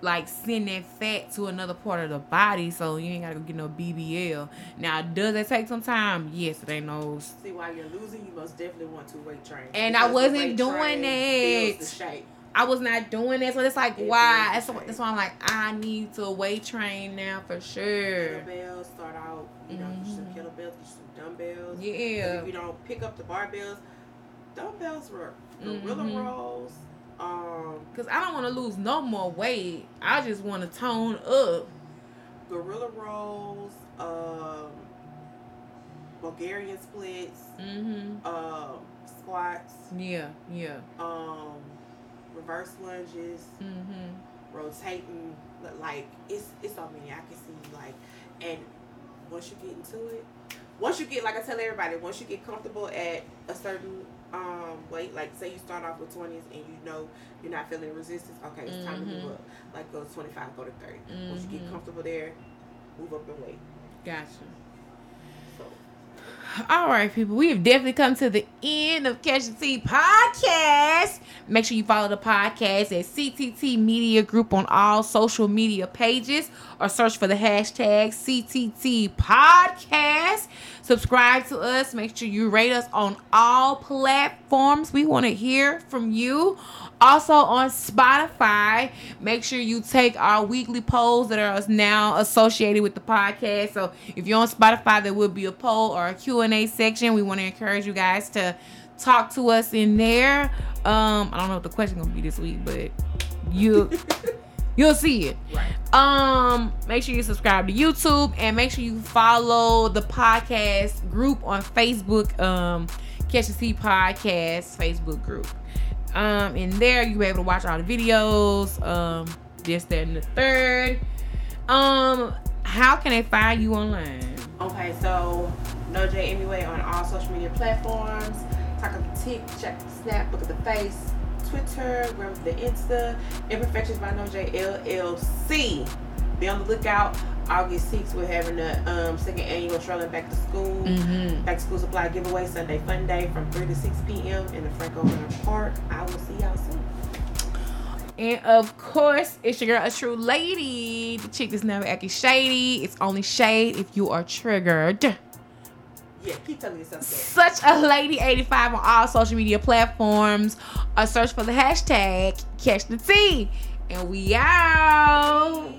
A: like send that fat to another part of the body so you ain't gotta go get no BBL. Now, does it take some time? Yes, it ain't no.
B: See, while you're losing, you most definitely want to weight train.
A: And I wasn't doing that. I was not doing that, so it's like it why? That's, that's why I'm like I need to weight train now for sure.
B: Kettlebells start out, you know, mm-hmm. some kettlebells, some dumbbells.
A: Yeah.
B: if you don't pick up the barbells, dumbbells work. Gorilla mm-hmm. rolls um,
A: cause I don't want to lose no more weight. I just want to tone up.
B: Gorilla rolls, um, Bulgarian splits,
A: mm-hmm.
B: um, squats.
A: Yeah, yeah.
B: Um, reverse lunges,
A: mm-hmm.
B: rotating. Like it's it's so many I can see. Like, and once you get into it, once you get like I tell everybody, once you get comfortable at a certain um weight, like say you start off with twenties and you know you're not feeling resistance, okay, it's mm-hmm. time to move mm-hmm. up. Like go to twenty five, go to 30 mm-hmm. Once you get mm-hmm. comfortable there, move up in weight.
A: Gotcha. All right, people. We have definitely come to the end of Catch the Tea podcast. Make sure you follow the podcast at CTT Media Group on all social media pages or search for the hashtag CTT Podcast. Subscribe to us. Make sure you rate us on all platforms. We want to hear from you. Also on Spotify, make sure you take our weekly polls that are now associated with the podcast. So if you're on Spotify, there will be a poll or a Q&A section. We want to encourage you guys to talk to us in there. Um, I don't know what the question gonna be this week, but you [LAUGHS] you'll see it.
B: Right.
A: Um, make sure you subscribe to YouTube and make sure you follow the podcast group on Facebook. Um, Catch the Tea Podcast Facebook group. Um, in there you'll be able to watch all the videos. Um, this, that, and the third. Um, how can they find you online?
B: Okay, so Nova J Anyway on all social media platforms. Talk of the tick, check the snap, look at the face, Twitter, remember the Insta, Imperfections by Nova J LLC. Be on the lookout. August 6th, we're having the um, second annual Strolling Back to School,
A: mm-hmm.
B: Back to School Supply Giveaway Sunday Fun Day from 3 to 6 p.m. in the Franco Park. I will see y'all soon.
A: And of course, it's your girl, a Tru Lady. The chick is never acting shady. It's only shade if you are triggered.
B: Yeah, keep telling yourself that.
A: Such a lady 85 on all social media platforms. A search for the hashtag catch the tea. And we out.